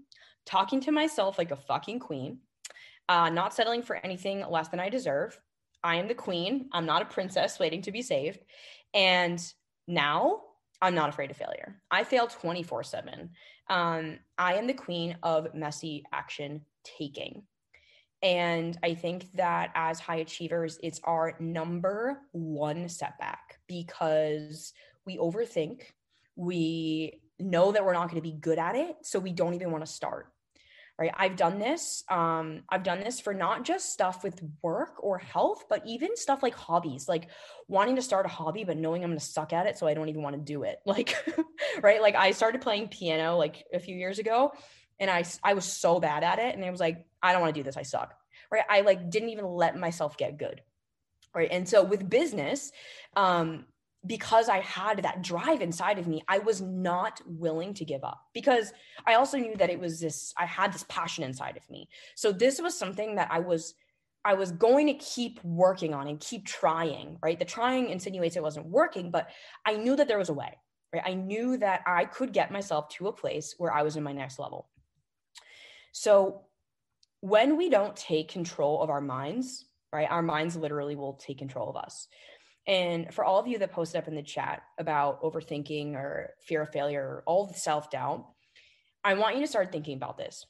talking to myself like a fucking queen, uh, not settling for anything less than I deserve, I am the queen. I'm not a princess waiting to be saved. And now I'm not afraid of failure. I fail 24 7. Um, I am the queen of messy action taking. And I think that as high achievers, it's our number one setback because we overthink. We know that we're not going to be good at it. So we don't even want to start right? I've done this um i've done this for not just stuff with work or health but even stuff like hobbies like wanting to start a hobby but knowing i'm going to suck at it so i don't even want to do it. Like right? Like i started playing piano like a few years ago and i i was so bad at it and i was like i don't want to do this i suck right? I like didn't even let myself get good right? And so with business um because I had that drive inside of me, I was not willing to give up because I also knew that it was this, I had this passion inside of me. So this was something that I was, I was going to keep working on and keep trying, right? The trying insinuates it wasn't working, but I knew that there was a way, right? I knew that I could get myself to a place where I was in my next level. So when we don't take control of our minds, right? Our minds literally will take control of us. And for all of you that posted up in the chat about overthinking or fear of failure or all the self doubt, I want you to start thinking about this.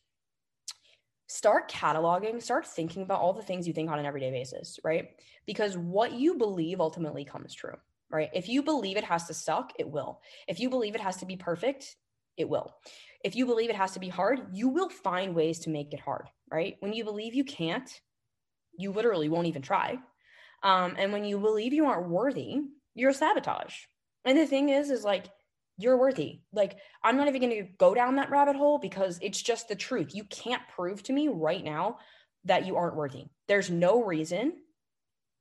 Start cataloging, start thinking about all the things you think on an everyday basis, right? Because what you believe ultimately comes true, right? If you believe it has to suck, it will. If you believe it has to be perfect, it will. If you believe it has to be hard, you will find ways to make it hard, right? When you believe you can't, you literally won't even try, um, and when you believe you aren't worthy, you're sabotage. And the thing is, is like, you're worthy. Like, I'm not even going to go down that rabbit hole because it's just the truth. You can't prove to me right now that you aren't worthy. There's no reason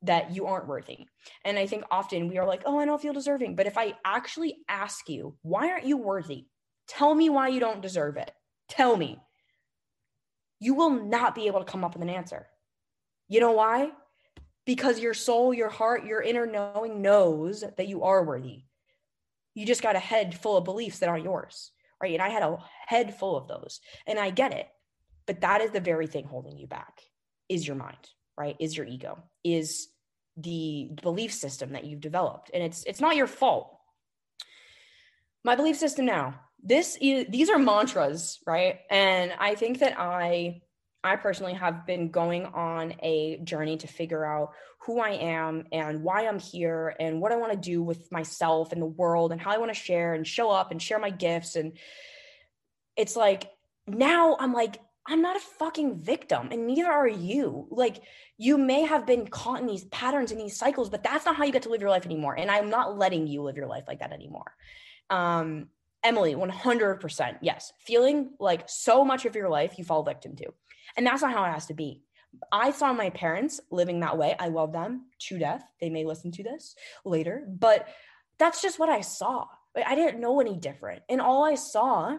that you aren't worthy. And I think often we are like, oh, I don't feel deserving. But if I actually ask you, why aren't you worthy? Tell me why you don't deserve it. Tell me. You will not be able to come up with an answer. You know why? Because your soul, your heart, your inner knowing knows that you are worthy. You just got a head full of beliefs that aren't yours, right? And I had a head full of those, and I get it. But that is the very thing holding you back is your mind, right? Is your ego, is the belief system that you've developed. And it's it's not your fault. My belief system now, this is these are mantras, right? And I think that I I personally have been going on a journey to figure out who I am and why I'm here and what I want to do with myself and the world and how I want to share and show up and share my gifts. And it's like now I'm like, I'm not a fucking victim and neither are you. Like, you may have been caught in these patterns and these cycles, but that's not how you get to live your life anymore. And I'm not letting you live your life like that anymore. Um, Emily, 100%. Yes. Feeling like so much of your life you fall victim to. And that's not how it has to be. I saw my parents living that way. I love them to death. They may listen to this later, but that's just what I saw. I didn't know any different. And all I saw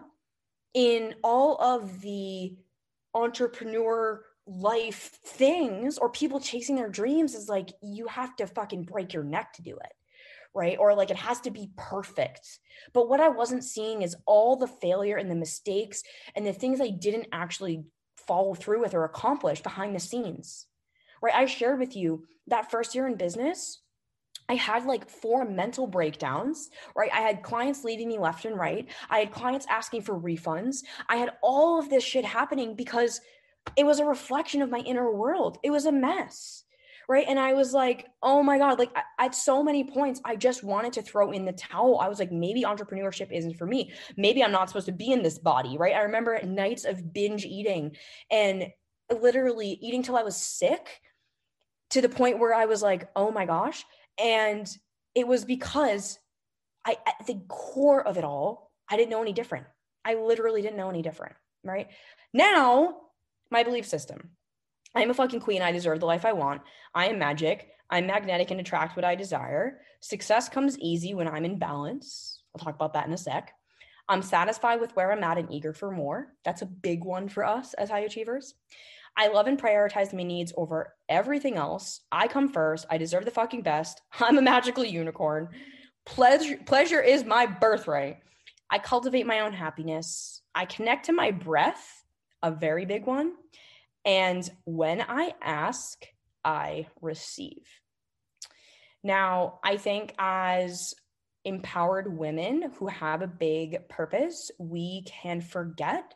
in all of the entrepreneur life things or people chasing their dreams is like you have to fucking break your neck to do it right or like it has to be perfect but what i wasn't seeing is all the failure and the mistakes and the things i didn't actually follow through with or accomplish behind the scenes. Right? I shared with you that first year in business, I had like four mental breakdowns, right? I had clients leaving me left and right. I had clients asking for refunds. I had all of this shit happening because it was a reflection of my inner world. It was a mess right? And i was like oh my god like at so many points i just wanted to throw in the towel. I was like maybe entrepreneurship isn't for me. Maybe i'm not supposed to be in this body right? I remember nights of binge eating and literally eating till i was sick to the point where i was like oh my gosh. And it was because i at the core of it all i didn't know any different. I literally didn't know any different right? Now my belief system I am a fucking queen. I deserve the life I want. I am magic. I'm magnetic and attract what I desire. Success comes easy when I'm in balance. I'll talk about that in a sec. I'm satisfied with where I'm at and eager for more. That's a big one for us as high achievers. I love and prioritize my needs over everything else. I come first. I deserve the fucking best. I'm a magical unicorn. Pleasure, pleasure is my birthright. I cultivate my own happiness. I connect to my breath, a very big one. And when I ask, I receive. Now, I think as empowered women who have a big purpose, we can forget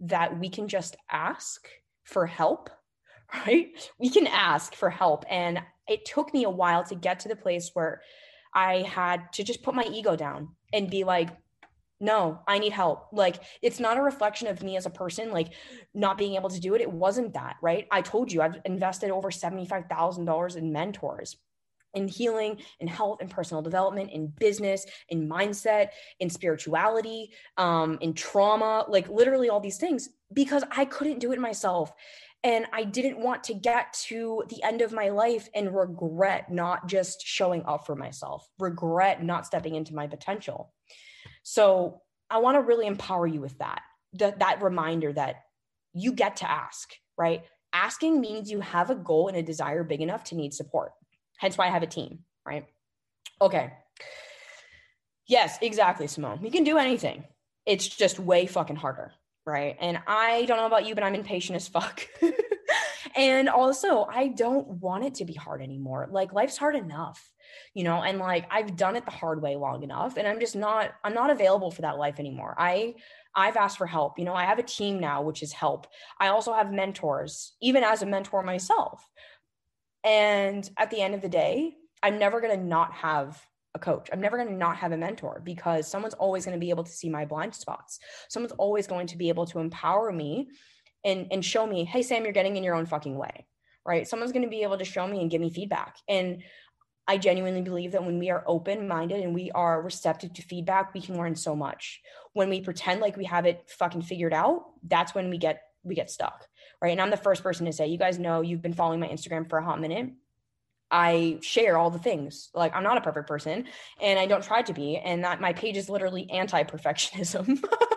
that we can just ask for help, right? We can ask for help. And it took me a while to get to the place where I had to just put my ego down and be like, no i need help. Like it's not a reflection of me as a person like not being able to do it. It wasn't that right? I told you i've invested over $75000 in mentors in healing in health and personal development in business in mindset in spirituality um, in trauma like literally all these things because i couldn't do it myself. And I didn't want to get to the end of my life and regret not just showing up for myself, regret not stepping into my potential. So I want to really empower you with that, that, that reminder that you get to ask, right? Asking means you have a goal and a desire big enough to need support. Hence why I have a team, right? Okay. Yes, exactly, Simone. You can do anything. It's just way fucking harder right? And I don't know about you, but I'm impatient as fuck. and also, I don't want it to be hard anymore. Like life's hard enough, you know, and like I've done it the hard way long enough and I'm just not I'm not available for that life anymore. I I've asked for help. You know, I have a team now, which is help. I also have mentors, even as a mentor myself. And at the end of the day, I'm never going to not have a coach. I'm never going to not have a mentor because someone's always going to be able to see my blind spots. Someone's always going to be able to empower me and and show me, "Hey Sam, you're getting in your own fucking way." Right? Someone's going to be able to show me and give me feedback. And I genuinely believe that when we are open-minded and we are receptive to feedback, we can learn so much. When we pretend like we have it fucking figured out, that's when we get we get stuck. Right? And I'm the first person to say, "You guys know you've been following my Instagram for a hot minute." I share all the things. Like I'm not a perfect person and I don't try to be. And that my page is literally anti-perfectionism.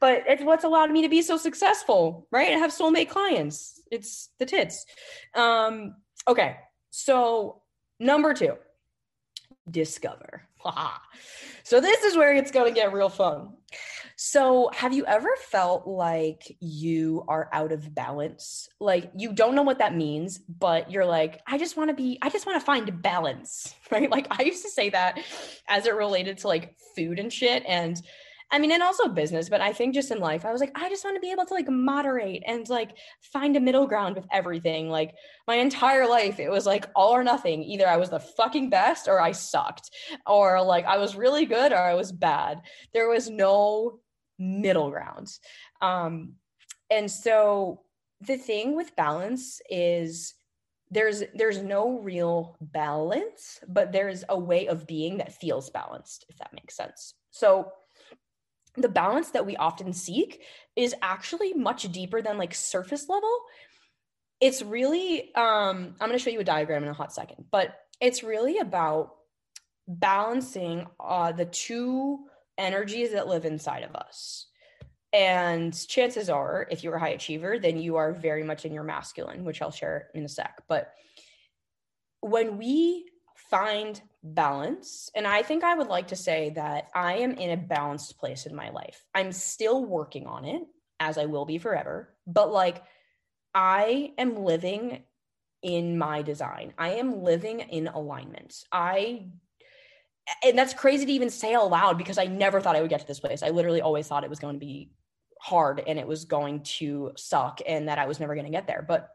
but it's what's allowed me to be so successful, right? And have soulmate clients. It's the tits. Um, okay. So number two, discover. so this is where it's going to get real fun. So, have you ever felt like you are out of balance? Like you don't know what that means, but you're like, I just want to be, I just want to find balance, right? Like I used to say that as it related to like food and shit. And I mean, and also business, but I think just in life, I was like, I just want to be able to like moderate and like find a middle ground with everything. Like my entire life, it was like all or nothing. Either I was the fucking best or I sucked, or like I was really good or I was bad. There was no middle ground. Um, and so the thing with balance is there's there's no real balance but there's a way of being that feels balanced if that makes sense so the balance that we often seek is actually much deeper than like surface level. It's really um i'm going to show you a diagram in a hot second but it's really about balancing uh the two energies that live inside of us. And chances are if you're a high achiever then you are very much in your masculine which i'll share in a sec. But when we find balance. And I think I would like to say that I am in a balanced place in my life. I'm still working on it, as I will be forever, but like I am living in my design. I am living in alignment. I and that's crazy to even say out loud because I never thought I would get to this place. I literally always thought it was going to be hard and it was going to suck and that I was never going to get there. But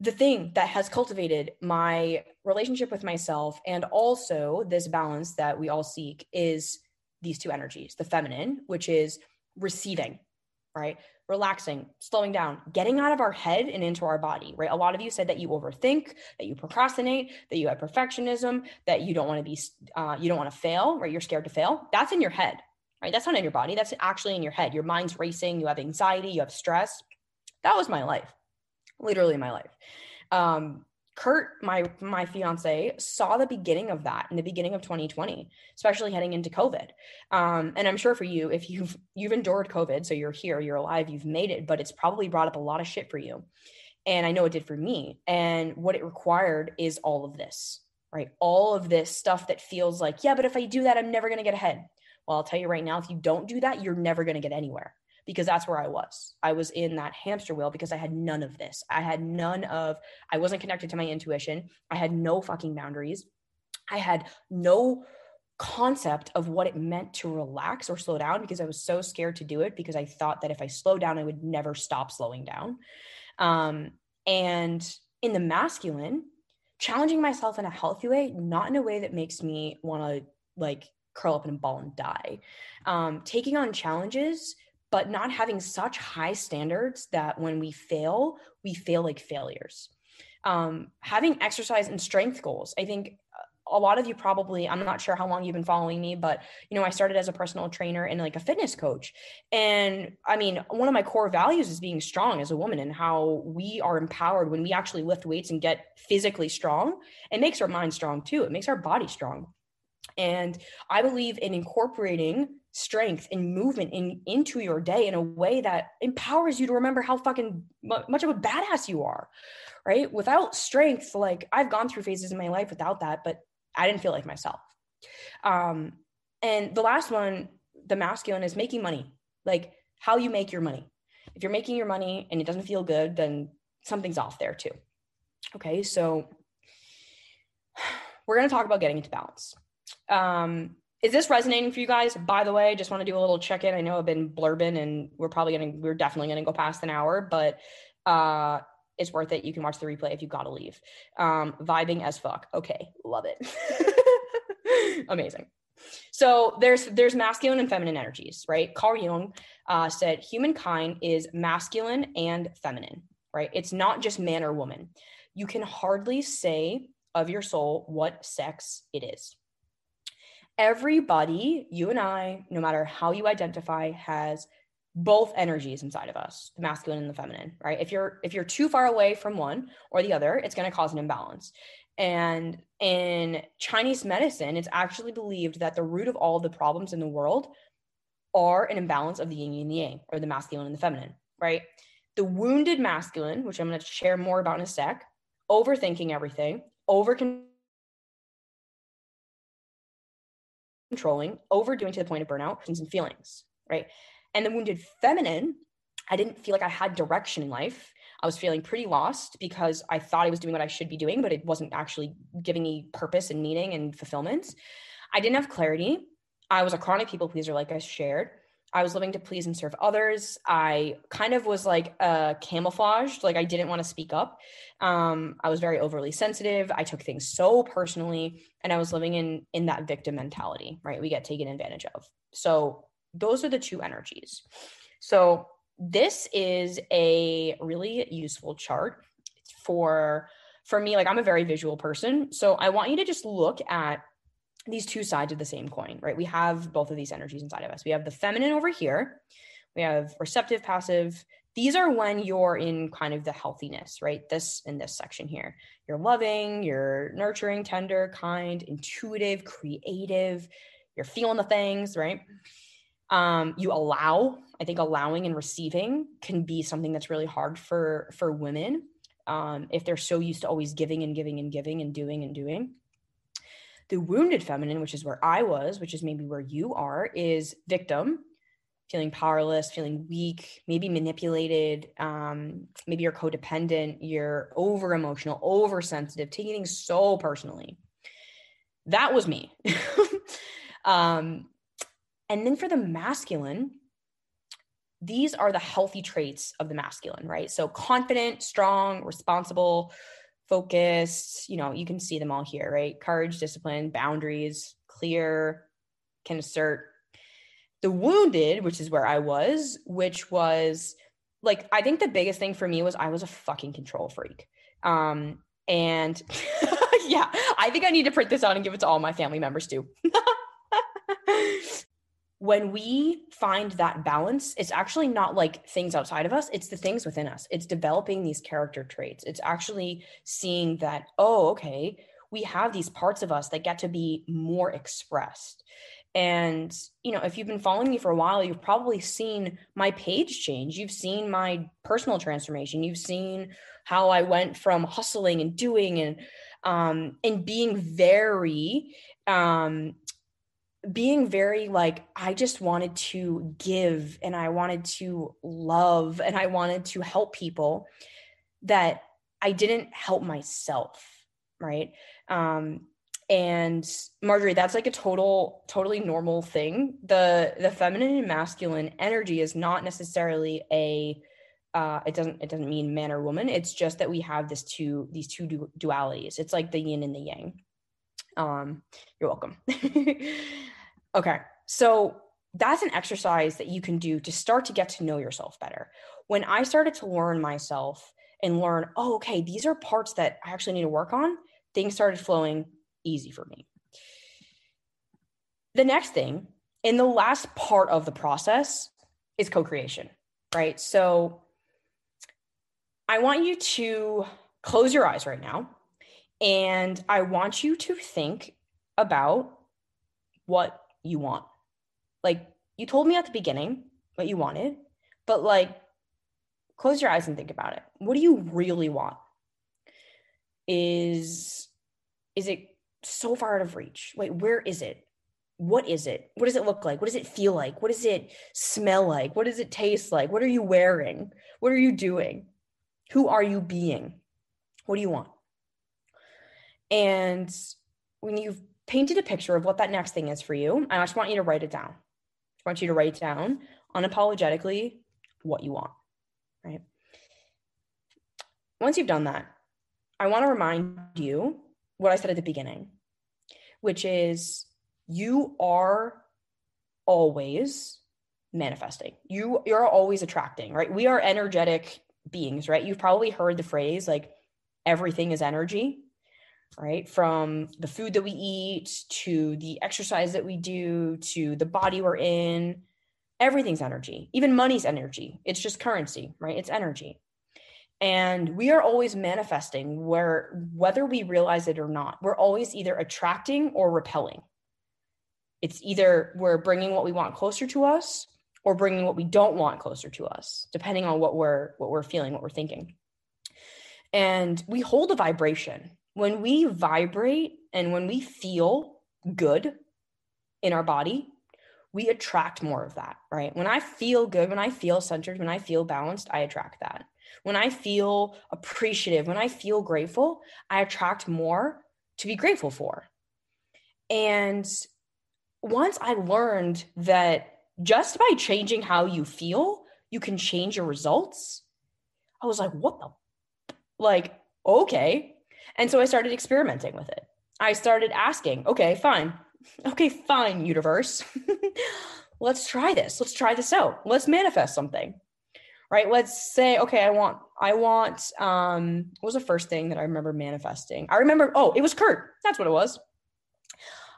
the thing that has cultivated my relationship with myself and also this balance that we all seek is these two energies the feminine which is receiving right? Relaxing slowing down getting out of our head and into our body right? A lot of you said that you overthink that you procrastinate that you have perfectionism that you don't want to be uh, you don't want to fail right? You're scared to fail. That's in your head right? That's not in your body. That's actually in your head. Your mind's racing you have anxiety you have stress. That was my life literally my life. Um, Kurt, my my fiance, saw the beginning of that in the beginning of 2020, especially heading into COVID. Um, and I'm sure for you, if you've you've endured COVID, so you're here, you're alive, you've made it, but it's probably brought up a lot of shit for you. And I know it did for me. And what it required is all of this, right? All of this stuff that feels like, yeah, but if I do that, I'm never gonna get ahead. Well, I'll tell you right now, if you don't do that, you're never gonna get anywhere because that's where I was. I was in that hamster wheel because I had none of this. I had none of, I wasn't connected to my intuition. I had no fucking boundaries. I had no concept of what it meant to relax or slow down because I was so scared to do it because I thought that if I slowed down, I would never stop slowing down. Um, and in the masculine, challenging myself in a healthy way, not in a way that makes me want to like curl up in a ball and die. Um, taking on challenges but not having such high standards that when we fail, we fail like failures. Um, having exercise and strength goals. I think a lot of you probably i'm not sure how long you've been following me but you know i started as a personal trainer and like a fitness coach and i mean one of my core values is being strong as a woman and how we are empowered when we actually lift weights and get physically strong it makes our mind strong too it makes our body strong and i believe in incorporating strength and movement in into your day in a way that empowers you to remember how fucking much of a badass you are right without strength like i've gone through phases in my life without that but I didn't feel like myself. Um, and the last one, the masculine, is making money. Like how you make your money. If you're making your money and it doesn't feel good, then something's off there too. Okay, so we're going to talk about getting into balance. Um, is this resonating for you guys? By the way, just want to do a little check in. I know I've been blurbing and we're probably going to, we're definitely going to go past an hour, but uh, it's worth it. You can watch the replay if you got to leave. Um, vibing as fuck. Okay, love it. Amazing. So there's there's masculine and feminine energies, right? Carl Jung uh, said humankind is masculine and feminine, right? It's not just man or woman. You can hardly say of your soul what sex it is. Everybody, you and I, no matter how you identify, has both energies inside of us the masculine and the feminine right? If you're if you're too far away from one or the other it's going to cause an imbalance. And in chinese medicine it's actually believed that the root of all the problems in the world are an imbalance of the yin and the yang or the masculine and the feminine right? The wounded masculine which i'm going to share more about in a sec overthinking everything over controlling overdoing to the point of burnout and feelings right and the wounded feminine, I didn't feel like I had direction in life. I was feeling pretty lost because I thought I was doing what I should be doing, but it wasn't actually giving me purpose and meaning and fulfillment. I didn't have clarity. I was a chronic people pleaser, like I shared. I was living to please and serve others. I kind of was like uh, camouflaged, like I didn't want to speak up. Um, I was very overly sensitive. I took things so personally, and I was living in in that victim mentality. Right, we get taken advantage of. So those are the two energies. So this is a really useful chart for for me like I'm a very visual person. So I want you to just look at these two sides of the same coin, right? We have both of these energies inside of us. We have the feminine over here. We have receptive, passive. These are when you're in kind of the healthiness, right? This in this section here. You're loving, you're nurturing, tender, kind, intuitive, creative. You're feeling the things, right? um, you allow i think allowing and receiving can be something that's really hard for for women um, if they're so used to always giving and giving and giving and doing and doing the wounded feminine which is where i was which is maybe where you are is victim feeling powerless feeling weak maybe manipulated um, maybe you're codependent you're over emotional oversensitive taking things so personally that was me um, and then for the masculine, these are the healthy traits of the masculine, right? So confident, strong, responsible, focused, you know, you can see them all here, right? Courage, discipline, boundaries, clear, can assert. The wounded, which is where I was, which was like I think the biggest thing for me was I was a fucking control freak. Um and yeah, I think I need to print this out and give it to all my family members too. when we find that balance, it's actually not like things outside of us, it's the things within us. It's developing these character traits. It's actually seeing that, oh, okay, we have these parts of us that get to be more expressed. And, you know, if you've been following me for a while, you've probably seen my page change. You've seen my personal transformation. You've seen how I went from hustling and doing and um and being very um being very like i just wanted to give and i wanted to love and i wanted to help people that i didn't help myself right? Um and marjorie that's like a total totally normal thing. The the feminine and masculine energy is not necessarily a uh it doesn't it doesn't mean man or woman. It's just that we have this two these two du- dualities. It's like the yin and the yang. Um, you're welcome. okay. So that's an exercise that you can do to start to get to know yourself better. When I started to learn myself and learn, oh, okay, these are parts that I actually need to work on, things started flowing easy for me. The next thing, in the last part of the process, is co creation, right? So I want you to close your eyes right now. And I want you to think about what you want. Like you told me at the beginning what you wanted, but like close your eyes and think about it. What do you really want? Is is it so far out of reach? Wait, where is it? What is it? What does it look like? What does it feel like? What does it smell like? What does it taste like? What are you wearing? What are you doing? Who are you being? What do you want? And when you've painted a picture of what that next thing is for you, I just want you to write it down. I want you to write down unapologetically what you want, right? Once you've done that, I want to remind you what I said at the beginning, which is you are always manifesting. You you're always attracting, right? We are energetic beings, right? You've probably heard the phrase like everything is energy, right? From the food that we eat to the exercise that we do to the body we're in, everything's energy. Even money's energy. It's just currency, right? It's energy. And we are always manifesting where whether we realize it or not, we're always either attracting or repelling. It's either we're bringing what we want closer to us or bringing what we don't want closer to us, depending on what we're what we're feeling, what we're thinking. And we hold a vibration. When we vibrate and when we feel good in our body, we attract more of that, right? When I feel good, when I feel centered, when I feel balanced, I attract that. When I feel appreciative, when I feel grateful, I attract more to be grateful for. And once I learned that just by changing how you feel, you can change your results, I was like, what the like, okay. And so I started experimenting with it. I started asking, okay, fine. Okay, fine, universe. Let's try this. Let's try this out. Let's manifest something. Right? Let's say, okay, I want, I want, um, what was the first thing that I remember manifesting? I remember, oh, it was Kurt. That's what it was.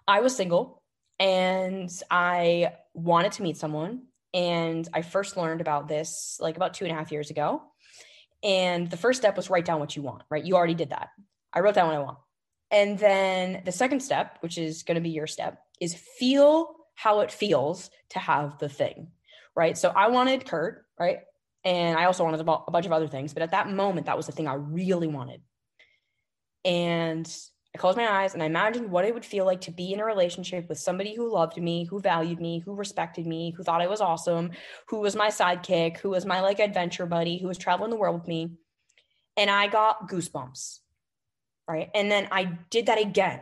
I was single and I wanted to meet someone. And I first learned about this like about two and a half years ago. And the first step was write down what you want, right? You already did that. I wrote down what I want. And then the second step, which is going to be your step, is feel how it feels to have the thing, right? So I wanted Kurt, right? And I also wanted a, bunch of other things. But at that moment, that was the thing I really wanted. And I closed my eyes and I imagined what it would feel like to be in a relationship with somebody who loved me, who valued me, who respected me, who thought I was awesome, who was my sidekick, who was my like adventure buddy, who was traveling the world with me. And I got goosebumps. Right. And then I did that again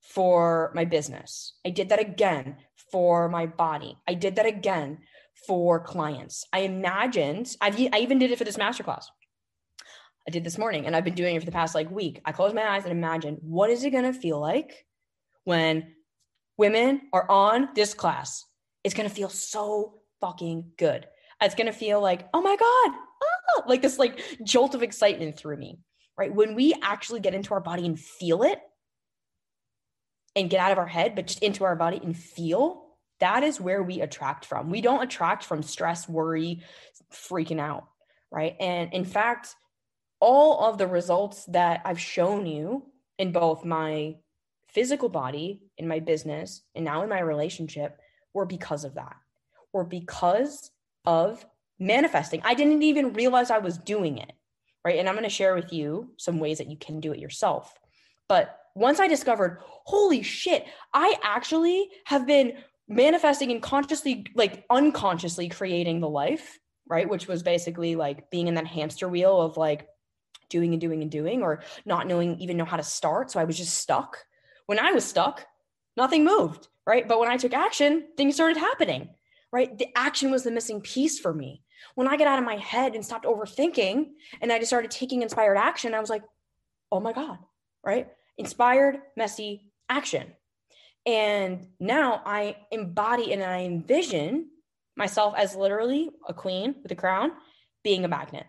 for my business. I did that again for my body. I did that again for clients. I imagined, I've, I even did it for this masterclass. I did this morning and I've been doing it for the past like week. I close my eyes and imagine what is it going to feel like when women are on this class? It's going to feel so fucking good. It's going to feel like, oh my God, ah, like this like jolt of excitement through me, right? When we actually get into our body and feel it and get out of our head, but just into our body and feel, that is where we attract from. We don't attract from stress, worry, freaking out, right? And in fact, all of the results that I've shown you in both my physical body, in my business, and now in my relationship were because of that, or because of manifesting. I didn't even realize I was doing it. Right. And I'm going to share with you some ways that you can do it yourself. But once I discovered, holy shit, I actually have been manifesting and consciously, like unconsciously creating the life, right? Which was basically like being in that hamster wheel of like, doing and doing and doing or not knowing even know how to start so i was just stuck when i was stuck nothing moved right but when i took action things started happening right the action was the missing piece for me when i got out of my head and stopped overthinking and i just started taking inspired action i was like oh my god right inspired messy action and now i embody and i envision myself as literally a queen with a crown being a magnet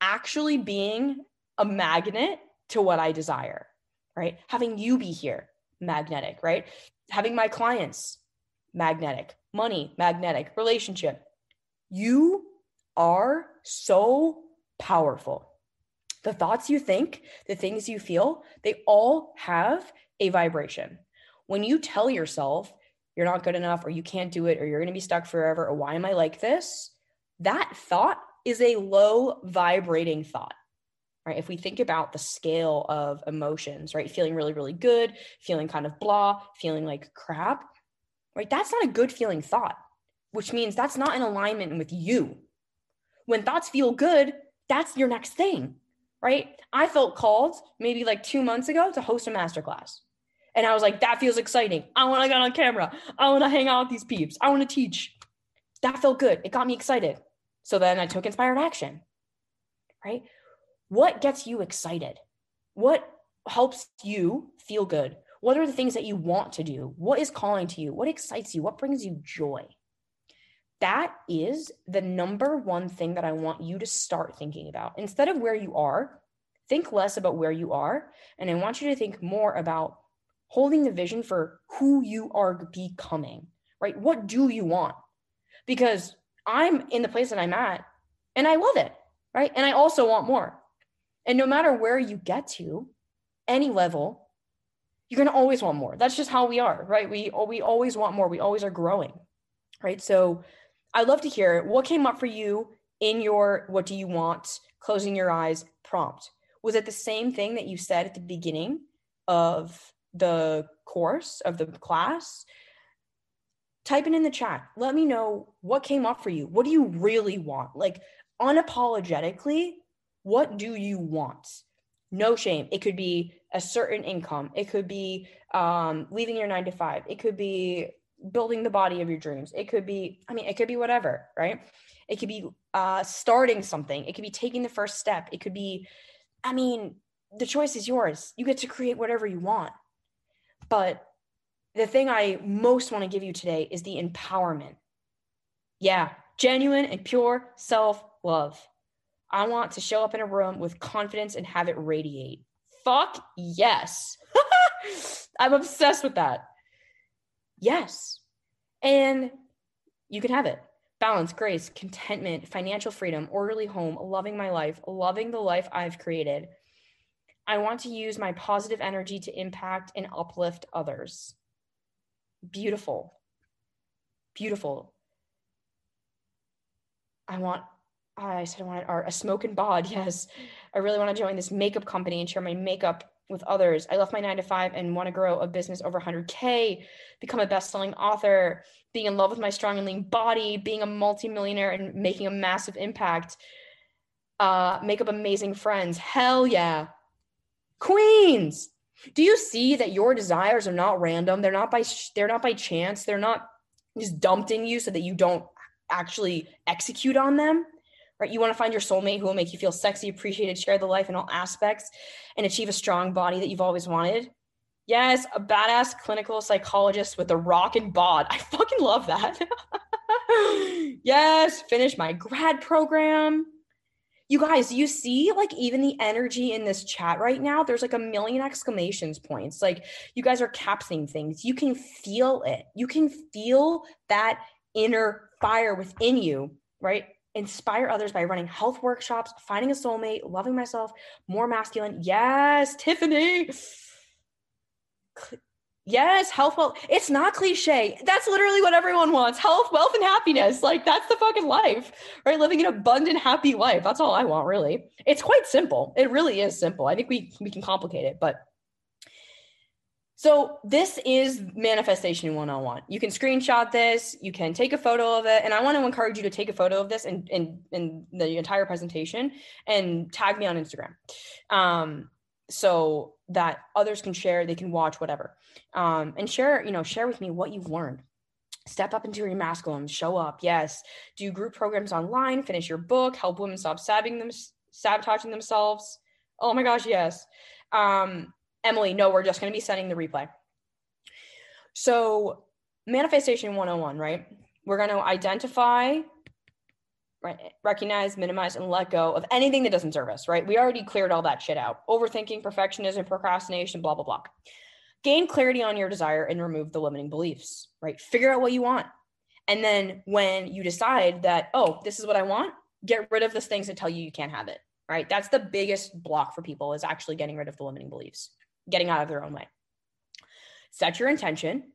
actually being a magnet to what I desire, right? Having you be here, magnetic, right? Having my clients, magnetic. Money, magnetic. Relationship. You are so powerful. The thoughts you think, the things you feel, they all have a vibration. When you tell yourself you're not good enough or you can't do it or you're going to be stuck forever or why am I like this? That thought is a low vibrating thought. Right? If we think about the scale of emotions, right? Feeling really, really good, feeling kind of blah, feeling like crap, right? That's not a good feeling thought, which means that's not in alignment with you. When thoughts feel good, that's your next thing, right? I felt called maybe like two months ago to host a masterclass. And I was like, that feels exciting. I want to get on camera. I want to hang out with these peeps. I want to teach. That felt good. It got me excited. So then I took inspired action, right? What gets you excited? What helps you feel good? What are the things that you want to do? What is calling to you? What excites you? What brings you joy? That is the number one thing that I want you to start thinking about. Instead of where you are, think less about where you are. And I want you to think more about holding the vision for who you are becoming, right? What do you want? Because I'm in the place that I'm at and I love it, right? And I also want more. And no matter where you get to, any level, you're going to always want more. That's just how we are, right? We we always want more. We always are growing. Right? So I'd love to hear what came up for you in your what do you want closing your eyes prompt. Was it the same thing that you said at the beginning of the course of the class? type it in the chat. Let me know what came up for you. What do you really want? Like unapologetically, what do you want? No shame. It could be a certain income. It could be um, leaving your nine to five. It could be building the body of your dreams. It could be, I mean, it could be whatever, right? It could be uh, starting something. It could be taking the first step. It could be, I mean, the choice is yours. You get to create whatever you want. But the thing I most want to give you today is the empowerment. Yeah, genuine and pure self love. I want to show up in a room with confidence and have it radiate. Fuck yes. I'm obsessed with that. Yes. And you can have it. Balance, grace, contentment, financial freedom, orderly home, loving my life, loving the life I've created. I want to use my positive energy to impact and uplift others. Beautiful. Beautiful. I want i said i wanted art a smoke and bod. Yes. I really want to join this makeup company and share my makeup with others. I left my nine to five and want to grow a business over 100k become a best-selling author being in love with my strong and lean body being a multimillionaire and making a massive impact uh make up amazing friends. Hell yeah. Queens do you see that your desires are not random? They're not by they're not by chance. They're not just dumped in you so that you don't actually execute on them right you want to find your soulmate who will make you feel sexy appreciated share the life in all aspects and achieve a strong body that you've always wanted yes a badass clinical psychologist with a rock and bod i fucking love that yes finish my grad program you guys, you see like even the energy in this chat right now, there's like a million exclamations points. Like you guys are captioning things. You can feel it. You can feel that inner fire within you, right? Inspire others by running health workshops, finding a soulmate, loving myself, more masculine. Yes, Tiffany. Yes, health, wealth. It's not cliche. That's literally what everyone wants health, wealth, and happiness. Like, that's the fucking life, right? Living an abundant, happy life. That's all I want, really. It's quite simple. It really is simple. I think we, we can complicate it, but. So, this is manifestation 101. You can screenshot this, you can take a photo of it. And I want to encourage you to take a photo of this in, in, in the entire presentation and tag me on Instagram. Um, so that others can share, they can watch, whatever um, and share you know share with me what you've learned step up into your masculine show up yes do group programs online finish your book help women stop them sabotaging themselves oh my gosh yes um, emily no we're just going to be sending the replay so manifestation 101 right we're going to identify right recognize minimize and let go of anything that doesn't serve us right we already cleared all that shit out overthinking perfectionism procrastination blah blah blah gain clarity on your desire and remove the limiting beliefs, right? Figure out what you want. And then when you decide that, oh, this is what I want, get rid of the things that tell you you can't have it, right? That's the biggest block for people is actually getting rid of the limiting beliefs, getting out of their own way. Set your intention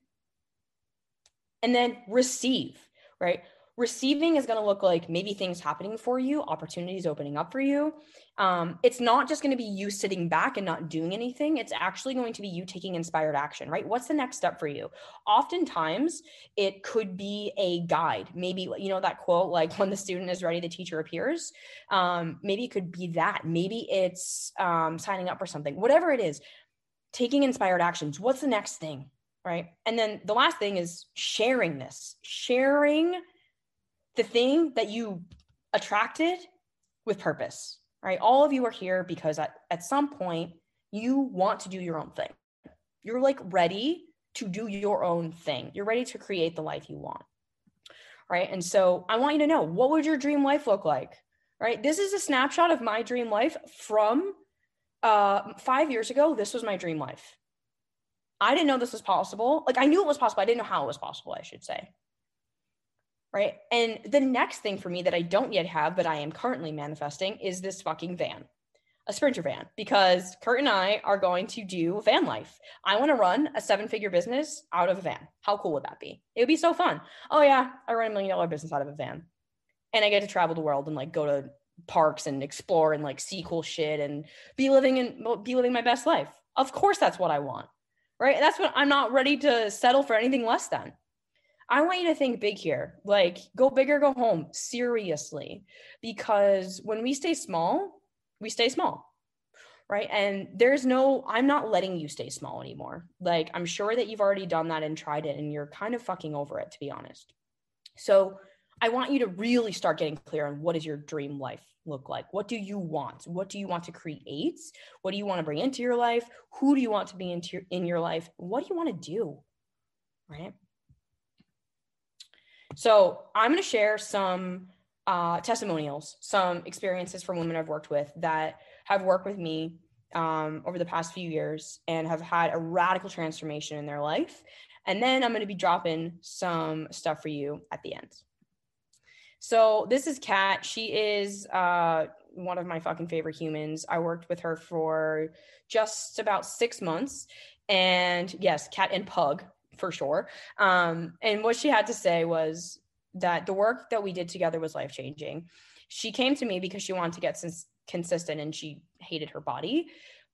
and then receive, right? receiving is going to look like maybe things happening for you, opportunities opening up for you. Um, it's not just going to be you sitting back and not doing anything. It's actually going to be you taking inspired action, right? What's the next step for you? Oftentimes, it could be a guide. Maybe, you know, that quote, like when the student is ready, the teacher appears. Um, maybe it could be that. Maybe it's um, signing up for something, whatever it is, taking inspired actions. What's the next thing? Right. And then the last thing is sharing this, sharing the thing that you attracted with purpose, right? All of you are here because at, at some point you want to do your own thing. You're like ready to do your own thing. You're ready to create the life you want. Right. And so I want you to know what would your dream life look like? Right. This is a snapshot of my dream life from uh, five years ago. This was my dream life. I didn't know this was possible. Like I knew it was possible. I didn't know how it was possible, I should say right? And the next thing for me that I don't yet have, but I am currently manifesting, is this fucking van, a sprinter van, because Kurt and I are going to do van life. I want to run a seven figure business out of a van. How cool would that be? It would be so fun. Oh, yeah, I run a million dollar business out of a van. And I get to travel the world and like go to parks and explore and like see cool shit and be living and be living my best life. Of course, that's what I want. Right. That's what I'm not ready to settle for anything less than. I want you to think big here. Like, go big or go home, seriously. Because when we stay small, we stay small. Right. And there's no, I'm not letting you stay small anymore. Like, I'm sure that you've already done that and tried it and you're kind of fucking over it, to be honest. So, I want you to really start getting clear on what does your dream life look like? What do you want? What do you want to create? What do you want to bring into your life? Who do you want to be into your, in your life? What do you want to do? Right? So I'm going to share some uh, testimonials, some experiences from women I've worked with that have worked with me um, over the past few years and have had a radical transformation in their life. And then I'm going to be dropping some stuff for you at the end. So this is Kat. She is uh, one of my fucking favorite humans. I worked with her for just about six months. And yes, Cat and Pug for sure. Um, and what she had to say was that the work that we did together was life changing. She came to me because she wanted to get consistent and she hated her body,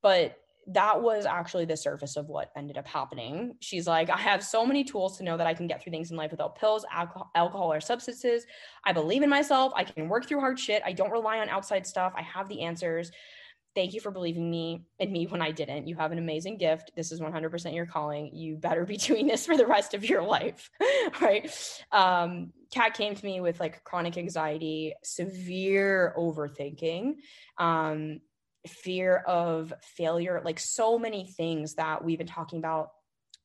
but that was actually the surface of what ended up happening. She's like, I have so many tools to know that I can get through things in life without pills, alcohol, or substances. I believe in myself. I can work through hard shit. I don't rely on outside stuff. I have the answers. Thank you for believing me in me when I didn't. You have an amazing gift. This is 100% your calling. You better be doing this for the rest of your life. right. Um, Kat came to me with like chronic anxiety, severe overthinking, um, fear of failure, like so many things that we've been talking about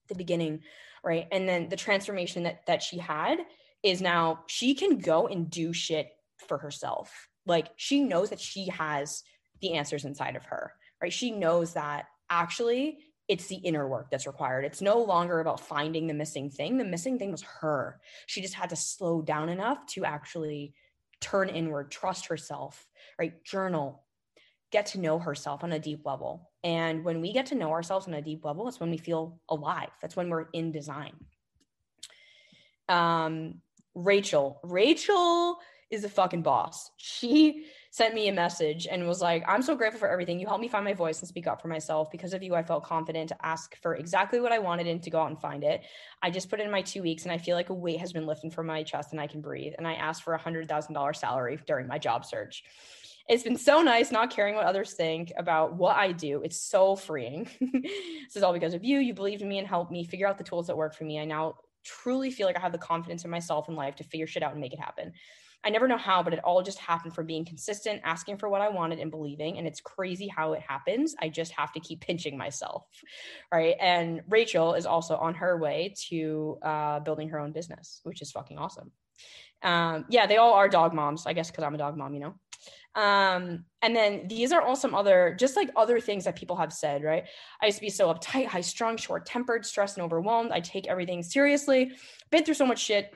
the beginning. Right. And then the transformation that that she had is now she can go and do shit for herself. Like she knows that she has the answers inside of her, right? She knows that actually it's the inner work that's required. It's no longer about finding the missing thing. The missing thing was her. She just had to slow down enough to actually turn inward, trust herself, right? Journal, get to know herself on a deep level. And when we get to know ourselves on a deep level, it's when we feel alive. That's when we're in design. Um, Rachel, Rachel is a fucking boss. She sent me a message and was like, I'm so grateful for everything. You helped me find my voice and speak up for myself. Because of you, I felt confident to ask for exactly what I wanted and to go out and find it. I just put in my two weeks and I feel like a weight has been lifted from my chest and I can breathe. And I asked for a hundred thousand dollar salary during my job search. It's been so nice not caring what others think about what I do. It's so freeing. this is all because of you. You believed in me and helped me figure out the tools that work for me. I now truly feel like I have the confidence in myself and life to figure shit out and make it happen. I never know how, but it all just happened from being consistent, asking for what I wanted and believing. And it's crazy how it happens. I just have to keep pinching myself. Right. And Rachel is also on her way to uh, building her own business, which is fucking awesome. Um, yeah, they all are dog moms, I guess, because I'm a dog mom, you know. Um, and then these are all some other, just like other things that people have said, right? I used to be so uptight, high strung, short tempered, stressed, and overwhelmed. I take everything seriously, been through so much shit.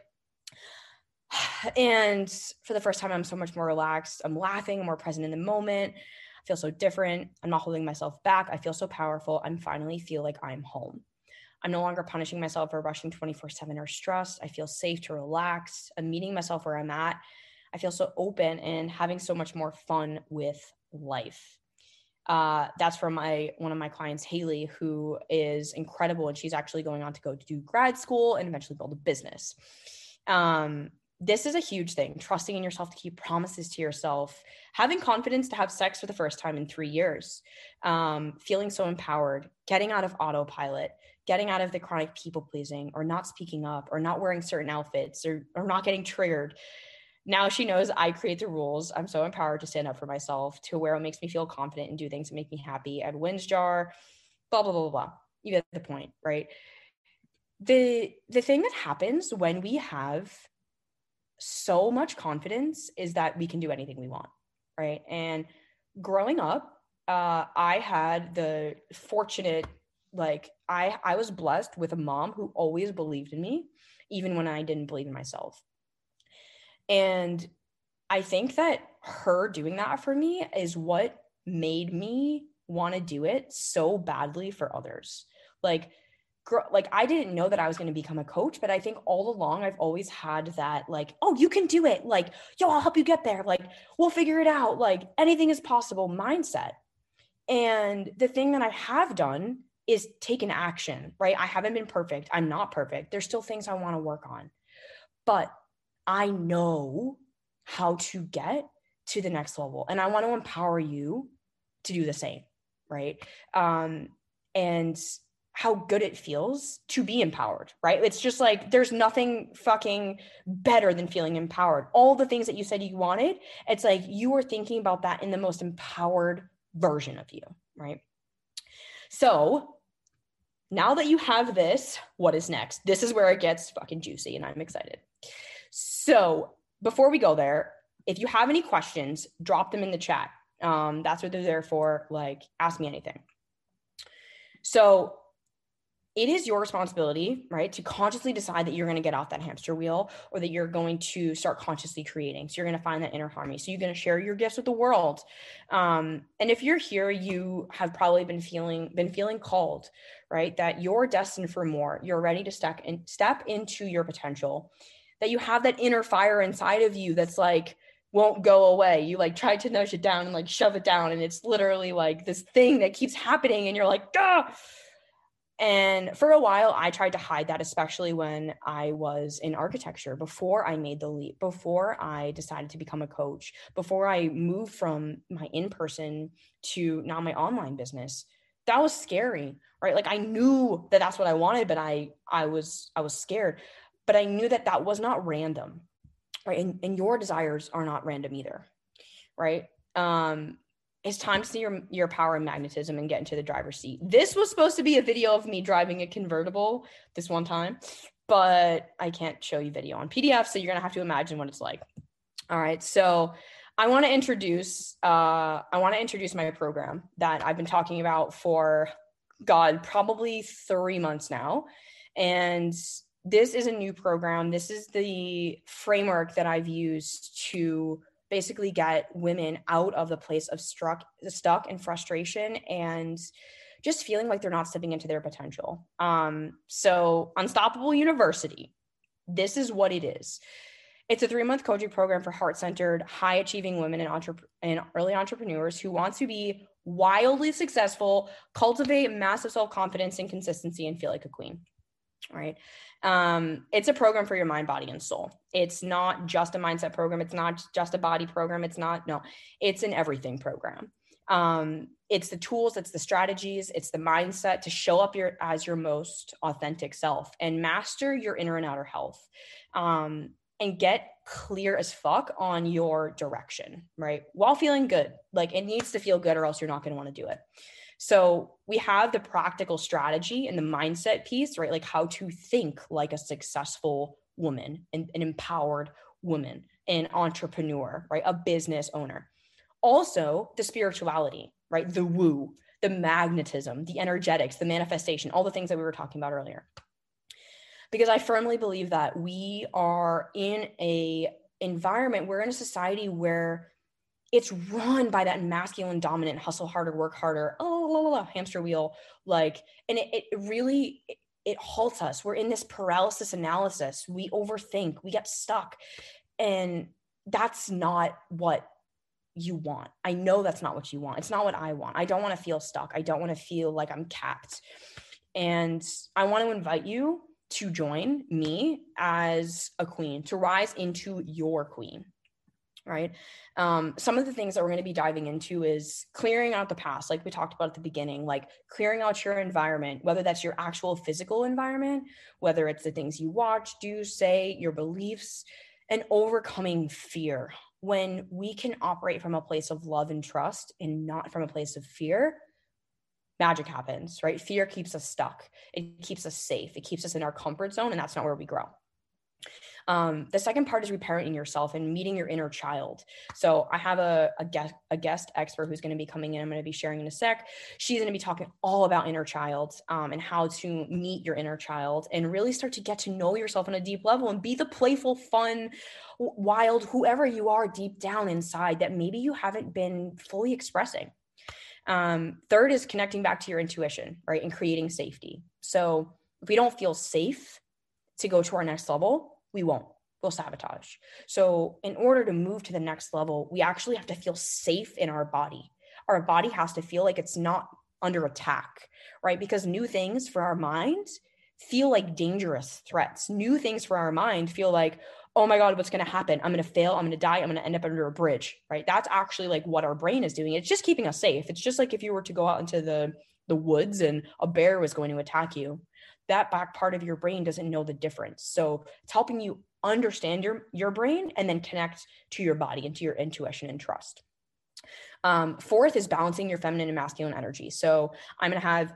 And for the first time, I'm so much more relaxed. I'm laughing, I'm more present in the moment. I feel so different. I'm not holding myself back. I feel so powerful. I'm finally feel like I'm home. I'm no longer punishing myself for rushing 24 7 or stressed. I feel safe to relax. I'm meeting myself where I'm at. I feel so open and having so much more fun with life. Uh, that's from my one of my clients, Haley, who is incredible, and she's actually going on to go to do grad school and eventually build a business. Um, this is a huge thing trusting in yourself to keep promises to yourself having confidence to have sex for the first time in three years um, feeling so empowered getting out of autopilot getting out of the chronic people pleasing or not speaking up or not wearing certain outfits or, or not getting triggered now she knows i create the rules. I'm so empowered to stand up for myself to where it makes me feel confident and do things that make me happy. At wins jar blah blah blah blah. You get the point right? The the thing that happens when we have so much confidence is that we can do anything we want right? And growing up uh, i had the fortunate like i i was blessed with a mom who always believed in me even when i didn't believe in myself and i think that her doing that for me is what made me want to do it so badly for others like like I didn't know that I was going to become a coach, but I think all along I've always had that like, oh, you can do it. Like, yo, I'll help you get there. Like, we'll figure it out. Like, anything is possible mindset. And the thing that I have done is taken action, right? I haven't been perfect. I'm not perfect. There's still things I want to work on. But I know how to get to the next level. And I want to empower you to do the same, right? Um, and how good it feels to be empowered, right? It's just like there's nothing fucking better than feeling empowered. All the things that you said you wanted, it's like you are thinking about that in the most empowered version of you, right? So now that you have this, what is next? This is where it gets fucking juicy and I'm excited. So before we go there, if you have any questions, drop them in the chat. Um, that's what they're there for. Like, ask me anything. So it is your responsibility, right, to consciously decide that you're going to get off that hamster wheel or that you're going to start consciously creating. So you're going to find that inner harmony. So you're going to share your gifts with the world. Um, and if you're here, you have probably been feeling been feeling called, right, that you're destined for more. You're ready to step in, step into your potential. That you have that inner fire inside of you that's like won't go away. You like try to nudge it down and like shove it down, and it's literally like this thing that keeps happening, and you're like, ah and for a while, I tried to hide that, especially when I was in architecture before I made the leap, before I decided to become a coach, before I moved from my in person to now my online business. That was scary, right? Like I knew that that's what I wanted, but I I was I was scared, but I knew that that was not random, right? And, and your desires are not random either, right? Um, it's time to see your your power and magnetism and get into the driver's seat. This was supposed to be a video of me driving a convertible this one time, but I can't show you video on PDF, so you're gonna have to imagine what it's like. All right, so I want to introduce uh, I want to introduce my program that I've been talking about for God probably three months now, and this is a new program. This is the framework that I've used to basically get women out of the place of struck stuck and frustration and just feeling like they're not stepping into their potential. Um, so Unstoppable University, this is what it is. It's a three month coaching program for heart centered, high achieving women and, entre- and early entrepreneurs who want to be wildly successful, cultivate massive self confidence and consistency, and feel like a queen. All right. Um, it's a program for your mind, body, and soul. It's not just a mindset program. It's not just a body program. It's not, no, it's an everything program. Um, it's the tools, it's the strategies, it's the mindset to show up your as your most authentic self and master your inner and outer health. Um, and get clear as fuck on your direction, right? While feeling good. Like it needs to feel good or else you're not going to want to do it. So we have the practical strategy and the mindset piece, right? Like how to think like a successful woman and an empowered woman, an entrepreneur, right? A business owner. Also, the spirituality, right? The woo, the magnetism, the energetics, the manifestation, all the things that we were talking about earlier. Because I firmly believe that we are in a environment, we're in a society where it's run by that masculine dominant hustle harder work harder oh la, la, la, hamster wheel like and it, it really it, it halts us. We're in this paralysis analysis. We overthink. We get stuck. And that's not what you want. I know that's not what you want. It's not what i want. I don't want to feel stuck. I don't want to feel like i'm capped. And i want to invite you to join me as a queen to rise into your queen right? Um, some of the things that we're going to be diving into is clearing out the past, like we talked about at the beginning, like clearing out your environment, whether that's your actual physical environment, whether it's the things you watch, do, say, your beliefs, and overcoming fear. When we can operate from a place of love and trust and not from a place of fear, magic happens, right? Fear keeps us stuck, it keeps us safe, it keeps us in our comfort zone, and that's not where we grow. Um, the second part is reparenting yourself and meeting your inner child. So I have a, a guest a guest expert who's going to be coming in. I'm going to be sharing in a sec. She's going to be talking all about inner child um, and how to meet your inner child and really start to get to know yourself on a deep level and be the playful, fun, wild, whoever you are deep down inside that maybe you haven't been fully expressing. Um, third is connecting back to your intuition, right, and creating safety. So if we don't feel safe to go to our next level, we won't. We'll sabotage. So, in order to move to the next level, we actually have to feel safe in our body. Our body has to feel like it's not under attack, right? Because new things for our mind feel like dangerous threats. New things for our mind feel like, oh my God, what's going to happen? I'm going to fail. I'm going to die. I'm going to end up under a bridge, right? That's actually like what our brain is doing. It's just keeping us safe. It's just like if you were to go out into the the woods and a bear was going to attack you that back part of your brain doesn't know the difference. So it's helping you understand your your brain and then connect to your body and to your intuition and trust. Um, fourth is balancing your feminine and masculine energy. So I'm going to have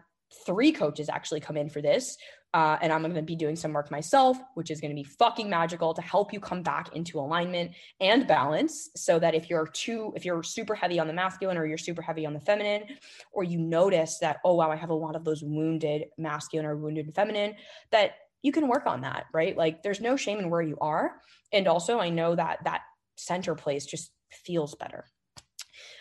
three coaches actually come in for this uh, and I'm going to be doing some work myself, which is going to be fucking magical to help you come back into alignment and balance. So that if you're too, if you're super heavy on the masculine or you're super heavy on the feminine, or you notice that, oh, wow, I have a lot of those wounded masculine or wounded feminine, that you can work on that, right? Like there's no shame in where you are. And also, I know that that center place just feels better.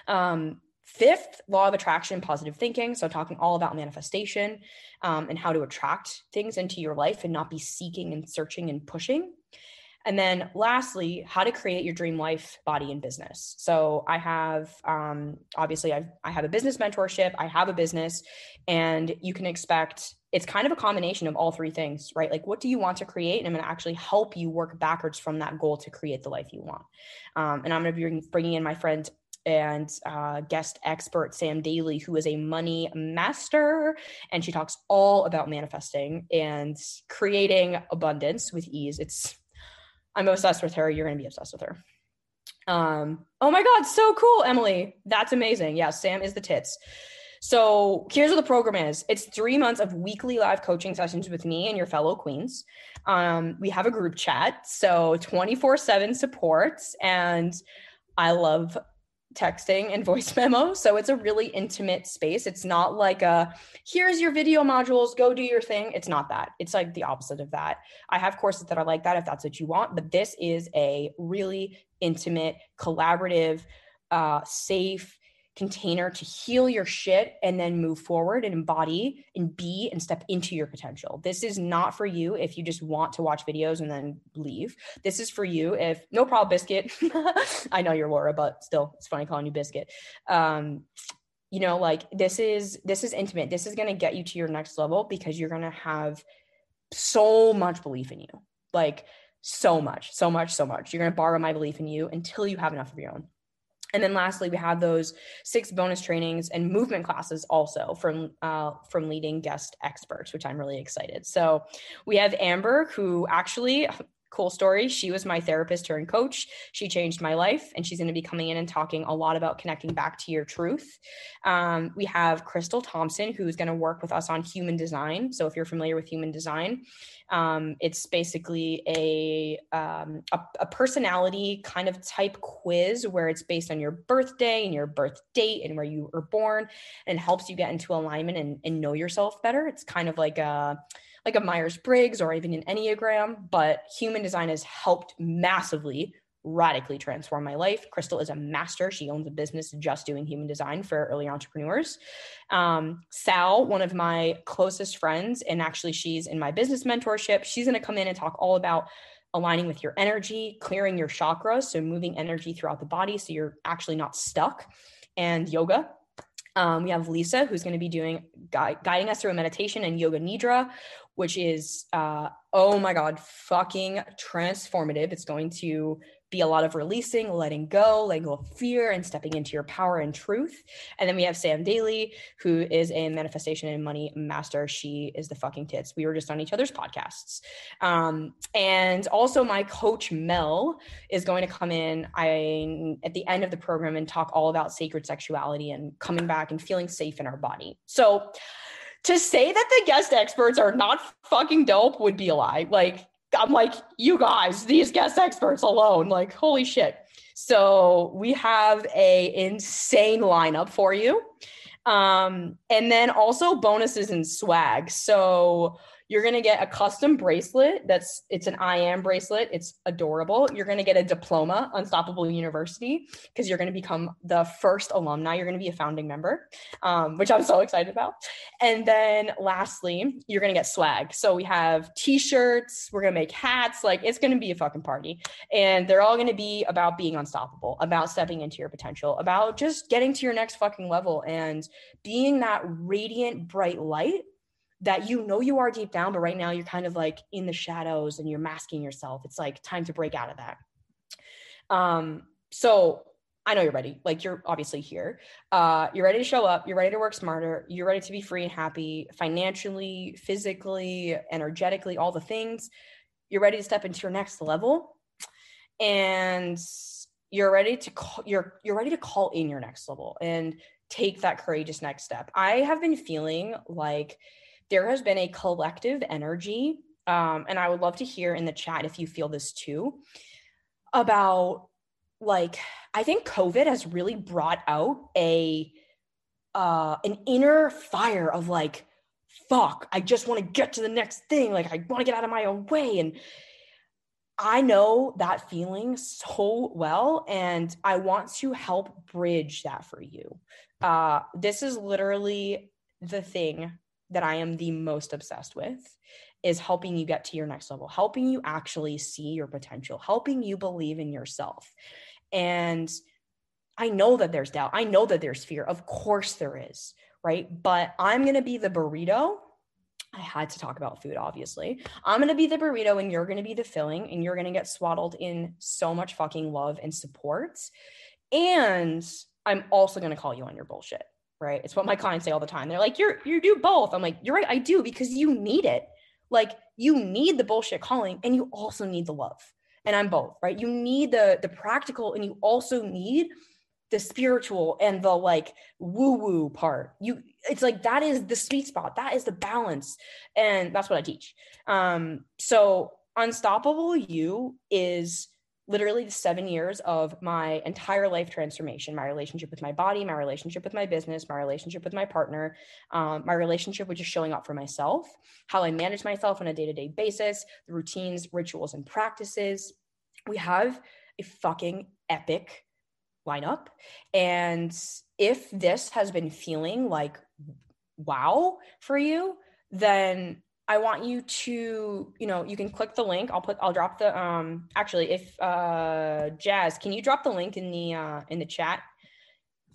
Um, Fifth, law of attraction, positive thinking. So, talking all about manifestation um, and how to attract things into your life and not be seeking and searching and pushing. And then lastly, how to create your dream life, body, and business. So I have um, obviously I've, I have a business mentorship. I have a business, and you can expect it's kind of a combination of all three things, right? Like, what do you want to create? And I'm going to actually help you work backwards from that goal to create the life you want. Um, and I'm going to be bringing in my friend and uh, guest expert Sam Daly, who is a money master. And she talks all about manifesting and creating abundance with ease. It's, I'm obsessed with her. You're going to be obsessed with her. Um, oh my God, so cool, Emily. That's amazing. Yeah, Sam is the tits. So here's what the program is. It's three months of weekly live coaching sessions with me and your fellow queens. Um, we have a group chat, so 24 7 supports. And I love texting and voice memo. So it's a really intimate space. It's not like a here's your video modules, go do your thing. It's not that. It's like the opposite of that. I have courses that are like that if that's what you want, but this is a really intimate, collaborative, uh, safe, container to heal your shit and then move forward and embody and be and step into your potential. This is not for you if you just want to watch videos and then leave. This is for you if no problem, biscuit. I know you're Laura, but still, it's funny calling you biscuit. Um, you know, like this is this is intimate. This is gonna get you to your next level because you're gonna have so much belief in you. Like so much, so much, so much. You're gonna borrow my belief in you until you have enough of your own. And then lastly, we have those six bonus trainings and movement classes also from uh, from leading guest experts, which I'm really excited. So we have Amber, who actually cool story. She was my therapist turned coach. She changed my life, and she's going to be coming in and talking a lot about connecting back to your truth. Um, we have Crystal Thompson, who's going to work with us on human design. So, if you're familiar with human design, um, it's basically a, um, a, a personality kind of type quiz where it's based on your birthday and your birth date and where you were born, and helps you get into alignment and, and know yourself better. It's kind of like a like a Myers Briggs or even an Enneagram, but human design has helped massively radically transform my life. Crystal is a master. She owns a business just doing human design for early entrepreneurs. Um, Sal, one of my closest friends, and actually she's in my business mentorship. She's going to come in and talk all about aligning with your energy, clearing your chakras, so moving energy throughout the body so you're actually not stuck, and yoga. Um, we have Lisa, who's going to be doing gui- guiding us through a meditation and yoga nidra, which is uh, oh my god, fucking transformative. It's going to be a lot of releasing, letting go, letting go of fear, and stepping into your power and truth. And then we have Sam Daly, who is a manifestation and money master. She is the fucking tits. We were just on each other's podcasts. Um, and also, my coach Mel is going to come in I, at the end of the program and talk all about sacred sexuality and coming back and feeling safe in our body. So, to say that the guest experts are not fucking dope would be a lie. Like, I'm like, you guys, these guest experts alone, like, holy shit. So we have a insane lineup for you. Um, and then also bonuses and swag. So you're going to get a custom bracelet that's it's an I am bracelet. It's adorable. You're going to get a diploma, Unstoppable University, because you're going to become the first alumni. You're going to be a founding member, um, which I'm so excited about. And then lastly, you're going to get swag. So we have t-shirts. We're going to make hats. Like it's going to be a fucking party, and they're all going to be about being unstoppable, about stepping into your potential, about just getting to your next fucking level and being that radiant, bright light that you know you are deep down, but right now you're kind of like in the shadows and you're masking yourself. It's like time to break out of that. Um, so I know you're ready. Like you're obviously here. Uh, you're ready to show up. You're ready to work smarter. You're ready to be free and happy financially, physically, energetically, all the things. You're ready to step into your next level, and you're ready to call. You're you're ready to call in your next level and take that courageous next step. I have been feeling like there has been a collective energy, um, and I would love to hear in the chat if you feel this too, about like I think COVID has really brought out a uh, an inner fire of like, fuck, I just want to get to the next thing. Like I want to get out of my own way. And I know that feeling so well, and I want to help bridge that for you. Uh, this is literally the thing that I am the most obsessed with is helping you get to your next level, helping you actually see your potential, helping you believe in yourself. And I know that there's doubt. I know that there's fear. Of course there is, right? But I'm going to be the burrito. I had to talk about food, obviously. I'm going to be the burrito and you're going to be the filling and you're going to get swaddled in so much fucking love and support. And I'm also going to call you on your bullshit right? It's what my clients say all the time. They're like, "You're you do both." I'm like, "You're right, I do because you need it. Like you need the bullshit calling and you also need the love." And I'm both, right? You need the the practical and you also need the spiritual and the like woo woo part. You it's like that is the sweet spot. That is the balance. And that's what I teach. Um so unstoppable you is literally the seven years of my entire life transformation my relationship with my body my relationship with my business my relationship with my partner um, my relationship with just showing up for myself how i manage myself on a day-to-day basis the routines rituals and practices. We have a fucking epic lineup. And if this has been feeling like wow for you then I want you to, you know, you can click the link. I'll put, I'll drop the, um, actually, if, uh, Jazz, can you drop the link in the, uh, in the chat?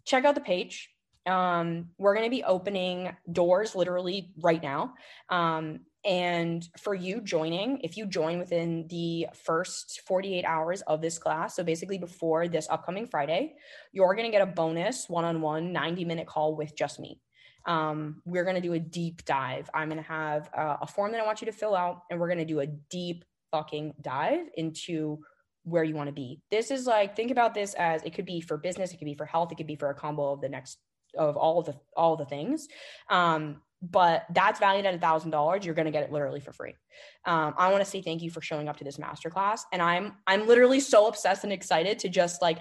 Check out the page. Um, we're going to be opening doors literally right now. Um, and for you joining, if you join within the first 48 hours of this class, so basically before this upcoming Friday, you're going to get a bonus one on one 90 minute call with just me um, we're going to do a deep dive. I'm going to have a form that I want you to fill out, and we're going to do a deep fucking dive into where you want to be. This is like think about this as it could be for business, it could be for health, it could be for a combo of the next of all of the all the things. Um, but that's valued at a thousand dollars. You're gonna get it literally for free. Um, I want to say thank you for showing up to this masterclass, and I'm I'm literally so obsessed and excited to just like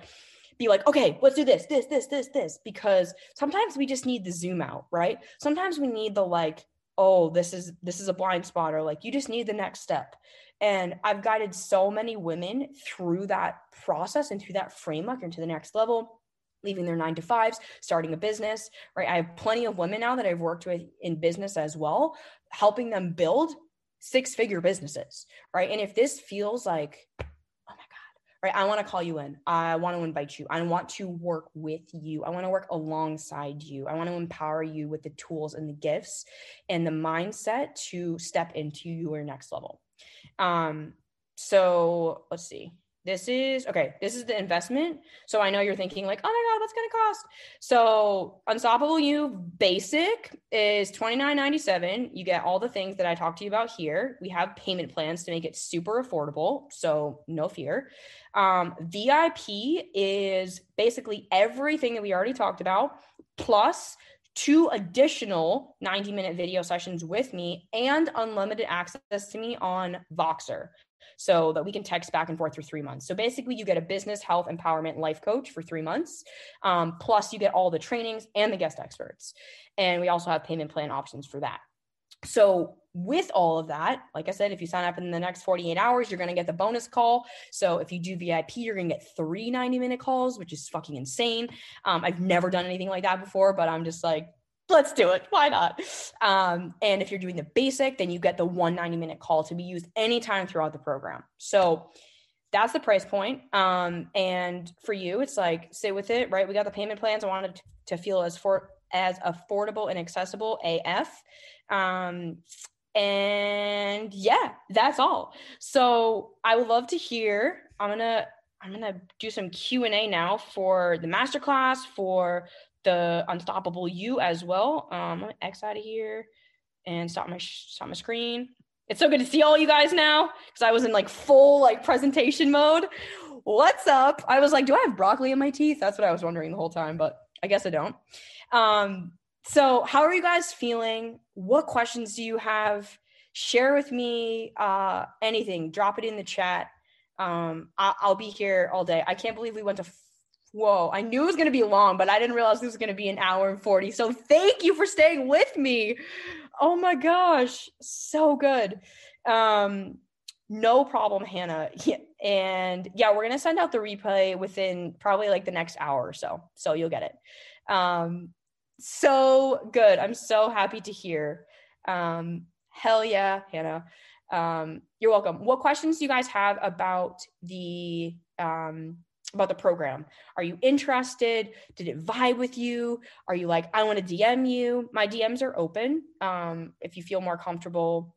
be like, okay, let's do this, this, this, this, this, because sometimes we just need the zoom out, right? Sometimes we need the like, oh, this is this is a blind spot, or like you just need the next step. And I've guided so many women through that process and through that framework into the next level leaving their nine to fives, starting a business, right? I have plenty of women now that I've worked with in business as well, helping them build six figure businesses, right? And if this feels like, right? I want to call you in. I want to invite you. I want to work with you. I want to work alongside you. I want to empower you with the tools and the gifts and the mindset to step into your next level. Um, so let's see. This is okay. This is the investment. So I know you're thinking like, oh my god, what's gonna cost? So Unstoppable You Basic is twenty nine ninety seven. You get all the things that I talked to you about here. We have payment plans to make it super affordable, so no fear. Um, VIP is basically everything that we already talked about, plus two additional 90 minute video sessions with me and unlimited access to me on Voxer so that we can text back and forth for three months. So basically, you get a business, health, empowerment, life coach for three months. Um, plus, you get all the trainings and the guest experts. And we also have payment plan options for that. So, with all of that, like I said, if you sign up in the next 48 hours, you're going to get the bonus call. So, if you do VIP, you're going to get three 90 minute calls, which is fucking insane. Um, I've never done anything like that before, but I'm just like, let's do it. Why not? Um, and if you're doing the basic, then you get the 190 minute call to be used anytime throughout the program. So that's the price point. Um, and for you, it's like stay with it, right? We got the payment plans. I wanted to feel as for as affordable and accessible AF. Um, and yeah, that's all. So I would love to hear. I'm gonna I'm gonna do some Q and A now for the masterclass for the Unstoppable You as well. Um, X out of here and stop my stop my screen. It's so good to see all you guys now because I was in like full like presentation mode. What's up? I was like, do I have broccoli in my teeth? That's what I was wondering the whole time, but I guess I don't. Um, so how are you guys feeling? What questions do you have? Share with me uh, anything. Drop it in the chat. Um, I- I'll be here all day. I can't believe we went to whoa, I knew it was going to be long, but I didn't realize this was going to be an hour and 40. So thank you for staying with me. Oh my gosh, so good. Um, no problem, Hannah. And yeah, we're going to send out the replay within probably like the next hour or so. So you'll get it. Um, so good. I'm so happy to hear. Um, hell yeah, Hannah. Um, you're welcome. What questions do you guys have about the um, about the program. Are you interested? Did it vibe with you? Are you like, I want to DM you? My DMs are open. Um, if you feel more comfortable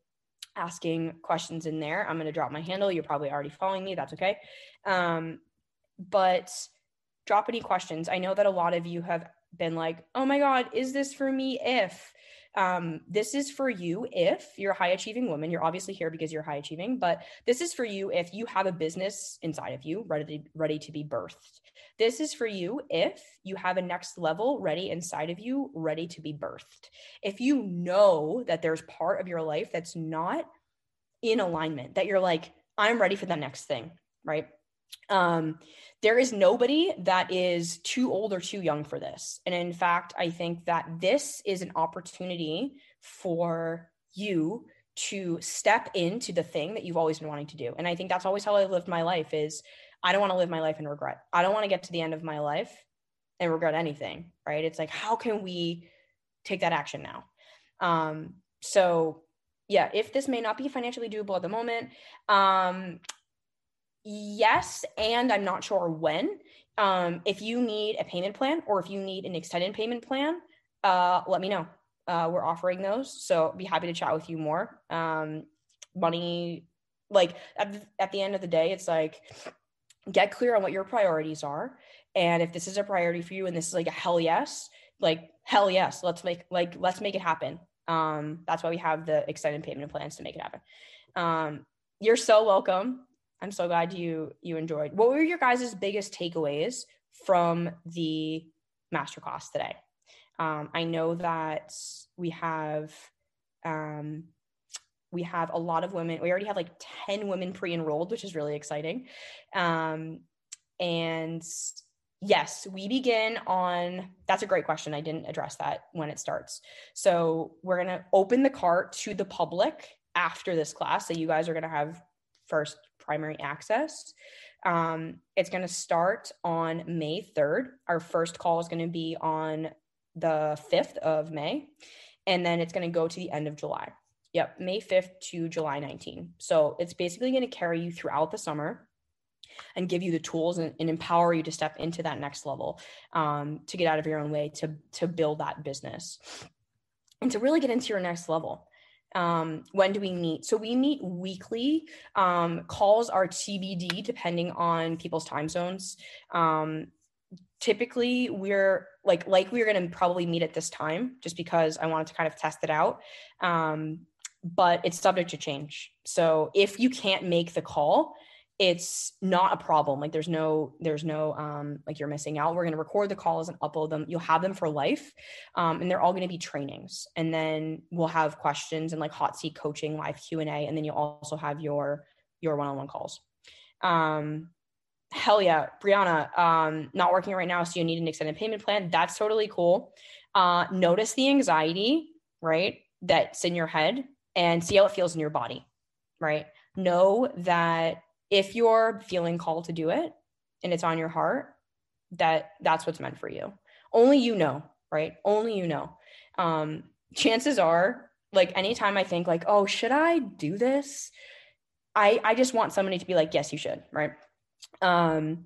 asking questions in there, I'm going to drop my handle. You're probably already following me. That's okay. Um, but drop any questions. I know that a lot of you have been like, oh my God, is this for me if? Um, this is for you if you're a high achieving woman. You're obviously here because you're high achieving, but this is for you if you have a business inside of you ready ready to be birthed. This is for you if you have a next level ready inside of you, ready to be birthed. If you know that there's part of your life that's not in alignment, that you're like, I'm ready for the next thing, right? Um, there is nobody that is too old or too young for this. And in fact, I think that this is an opportunity for you to step into the thing that you've always been wanting to do. And I think that's always how I lived my life is I don't want to live my life in regret. I don't want to get to the end of my life and regret anything, right? It's like how can we take that action now? Um so yeah, if this may not be financially doable at the moment, um yes, and I'm not sure when. Um, if you need a payment plan or if you need an extended payment plan, uh, let me know. Uh, we're offering those, so be happy to chat with you more. Um, money, like at the, at the end of the day, it's like get clear on what your priorities are, and if this is a priority for you, and this is like a hell yes, like hell yes, let's make like let's make it happen. Um, that's why we have the extended payment plans to make it happen. Um, you're so welcome. I'm so glad you you enjoyed. What were your guys' biggest takeaways from the masterclass today? Um, I know that we have um, we have a lot of women. We already have like 10 women pre-enrolled, which is really exciting. Um, and yes, we begin on that's a great question. I didn't address that when it starts. So we're gonna open the cart to the public after this class. So you guys are gonna have first primary access. Um, it's going to start on May 3rd. Our first call is going to be on the 5th of May, and then it's going to go to the end of July. Yep, May 5th to July 19. So it's basically going to carry you throughout the summer and give you the tools and, and empower you to step into that next level um, to get out of your own way to to build that business and to really get into your next level um, when do we meet? So we meet weekly. Um, calls are tbd depending on people's time zones. Um, typically we're like like we're going to probably meet at this time just because i wanted to kind of test it out. Um, but it's subject to change. So if you can't make the call it's not a problem. Like there's no there's no um like you're missing out. We're going to record the calls and upload them. You'll have them for life um, and they're all going to be trainings. And then we'll have questions and like hot seat coaching live q&a and then you'll also have your your one-on-one calls. Um hell yeah brianna um not working right now so you need an extended payment plan. That's totally cool. Uh notice the anxiety right that's in your head and see how it feels in your body right? Know that if you're feeling called to do it and it's on your heart, that that's what's meant for you. Only you know, right? Only you know. Um, chances are, like anytime I think like, oh, should I do this? I I just want somebody to be like, yes, you should, right? Um,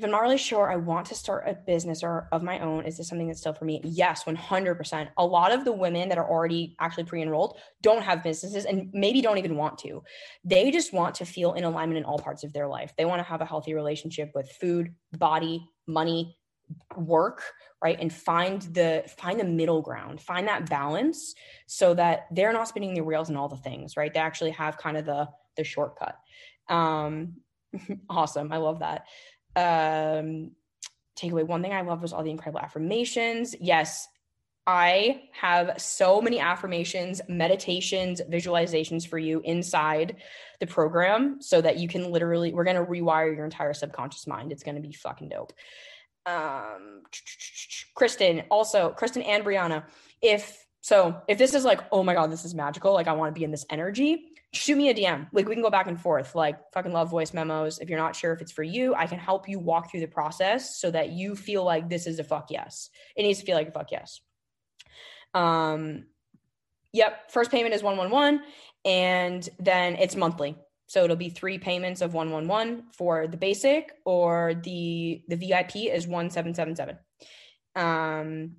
if I'm not really sure I want to start a business or of my own, is this something that's still for me? Yes, 100%. A lot of the women that are already actually pre-enrolled don't have businesses and maybe don't even want to. They just want to feel in alignment in all parts of their life. They want to have a healthy relationship with food, body, money, work, right? And find the find the middle ground, find that balance so that they're not spinning their wheels and all the things, right? They actually have kind of the the shortcut. Um awesome. I love that um, takeaway one thing I love was all the incredible affirmations. Yes, I have so many affirmations, meditations, visualizations for you inside the program so that you can literally, we're going to rewire your entire subconscious mind. It's going to be fucking dope. Um, Kristen, also, Kristen and Brianna, if so, if this is like, oh my God, this is magical, like I want to be in this energy, shoot me a DM. Like we can go back and forth. Like fucking love voice memos. If you're not sure if it's for you, I can help you walk through the process so that you feel like this is a fuck yes. It needs to feel like a fuck yes. Um yep, first payment is 111 and then it's monthly. So it'll be three payments of 111 for the basic or the the VIP is 1777. Um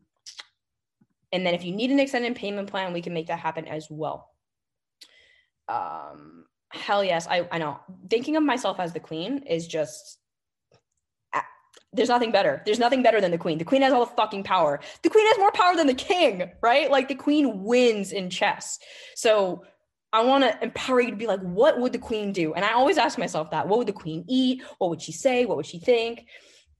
and then if you need an extended payment plan, we can make that happen as well um hell yes i i know thinking of myself as the queen is just there's nothing better. There's nothing better than the queen. The queen has all the fucking power. The queen has more power than the king, right? Like the queen wins in chess. So I want to empower you to be like, what would the queen do? And I always ask myself that. What would the queen eat? What would she say? What would she think?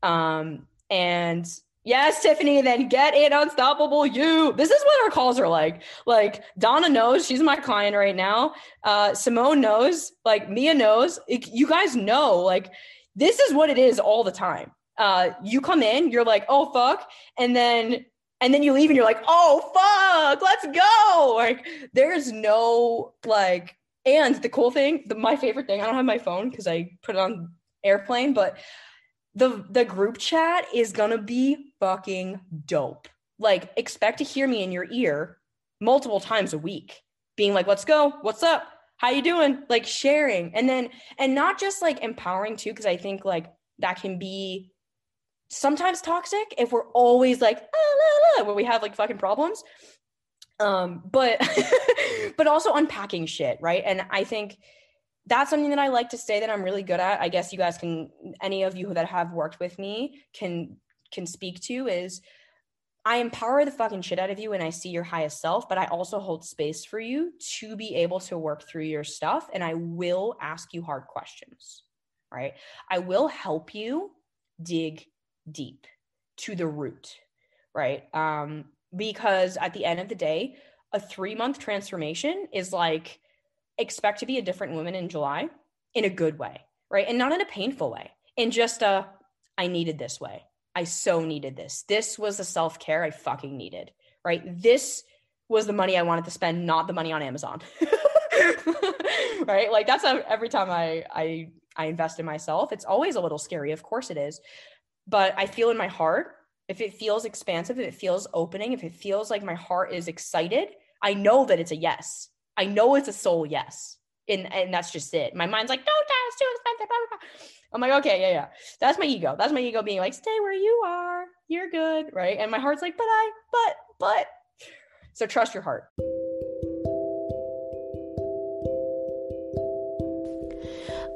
Um, and Yes, Tiffany, then get it unstoppable you. This is what our calls are like. Like Donna knows she's my client right now. Uh, Simone knows, like Mia knows. It, you guys know, like this is what it is all the time. Uh, you come in, you're like, oh fuck, and then and then you leave and you're like, oh fuck, let's go. Like there's no like, and the cool thing, the, my favorite thing, I don't have my phone because I put it on airplane, but the the group chat is gonna be fucking dope. Like expect to hear me in your ear multiple times a week, being like, "Let's go, what's up, how you doing?" Like sharing, and then and not just like empowering too, because I think like that can be sometimes toxic if we're always like ah, la, la, where we have like fucking problems. Um, but but also unpacking shit, right? And I think that's something that I like to say that I'm really good at. I guess you guys can any of you that have worked with me can can speak to is I empower the fucking shit out of you and I see your highest self, but I also hold space for you to be able to work through your stuff. And I will ask you hard questions, right? I will help you dig deep to the root, right? Um, because at the end of the day, a three month transformation is like expect to be a different woman in July in a good way, right? And not in a painful way, in just a I needed this way. I so needed this. This was the self care I fucking needed, right? This was the money I wanted to spend, not the money on Amazon. right? Like that's a, every time I I I invest in myself, it's always a little scary. Of course it is. But I feel in my heart, if it feels expansive, if it feels opening, if it feels like my heart is excited, I know that it's a yes. I know it's a soul yes. And and that's just it. My mind's like, don't it's too expensive. I'm like, okay, yeah, yeah. That's my ego. That's my ego being like, stay where you are. You're good. Right. And my heart's like, but I, but, but. So trust your heart.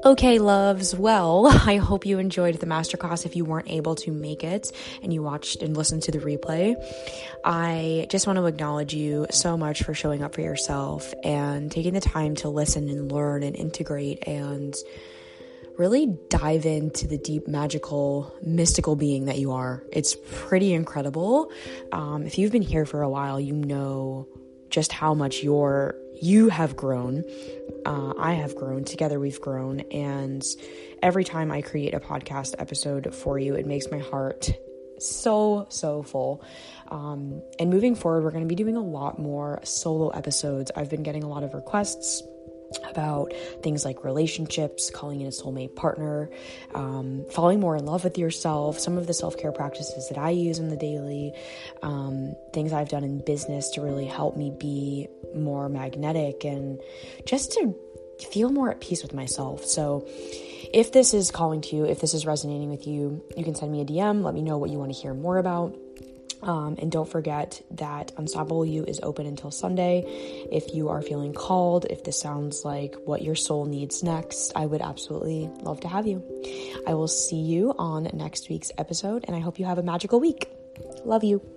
Okay, loves. Well, I hope you enjoyed the masterclass if you weren't able to make it and you watched and listened to the replay. I just want to acknowledge you so much for showing up for yourself and taking the time to listen and learn and integrate and really dive into the deep, magical, mystical being that you are. It's pretty incredible. Um, if you've been here for a while, you know just how much you're you have grown. Uh, I have grown. Together we've grown, and every time I create a podcast episode for you, it makes my heart so so full. Um, and moving forward, we're going to be doing a lot more solo episodes. I've been getting a lot of requests about things like relationships, calling in a soulmate partner, um, falling more in love with yourself, some of the self care practices that I use in the daily, um, things I've done in business to really help me be more magnetic and just to feel more at peace with myself. So, if this is calling to you, if this is resonating with you, you can send me a DM. Let me know what you want to hear more about. Um, and don't forget that Unstoppable You is open until Sunday. If you are feeling called, if this sounds like what your soul needs next, I would absolutely love to have you. I will see you on next week's episode, and I hope you have a magical week. Love you.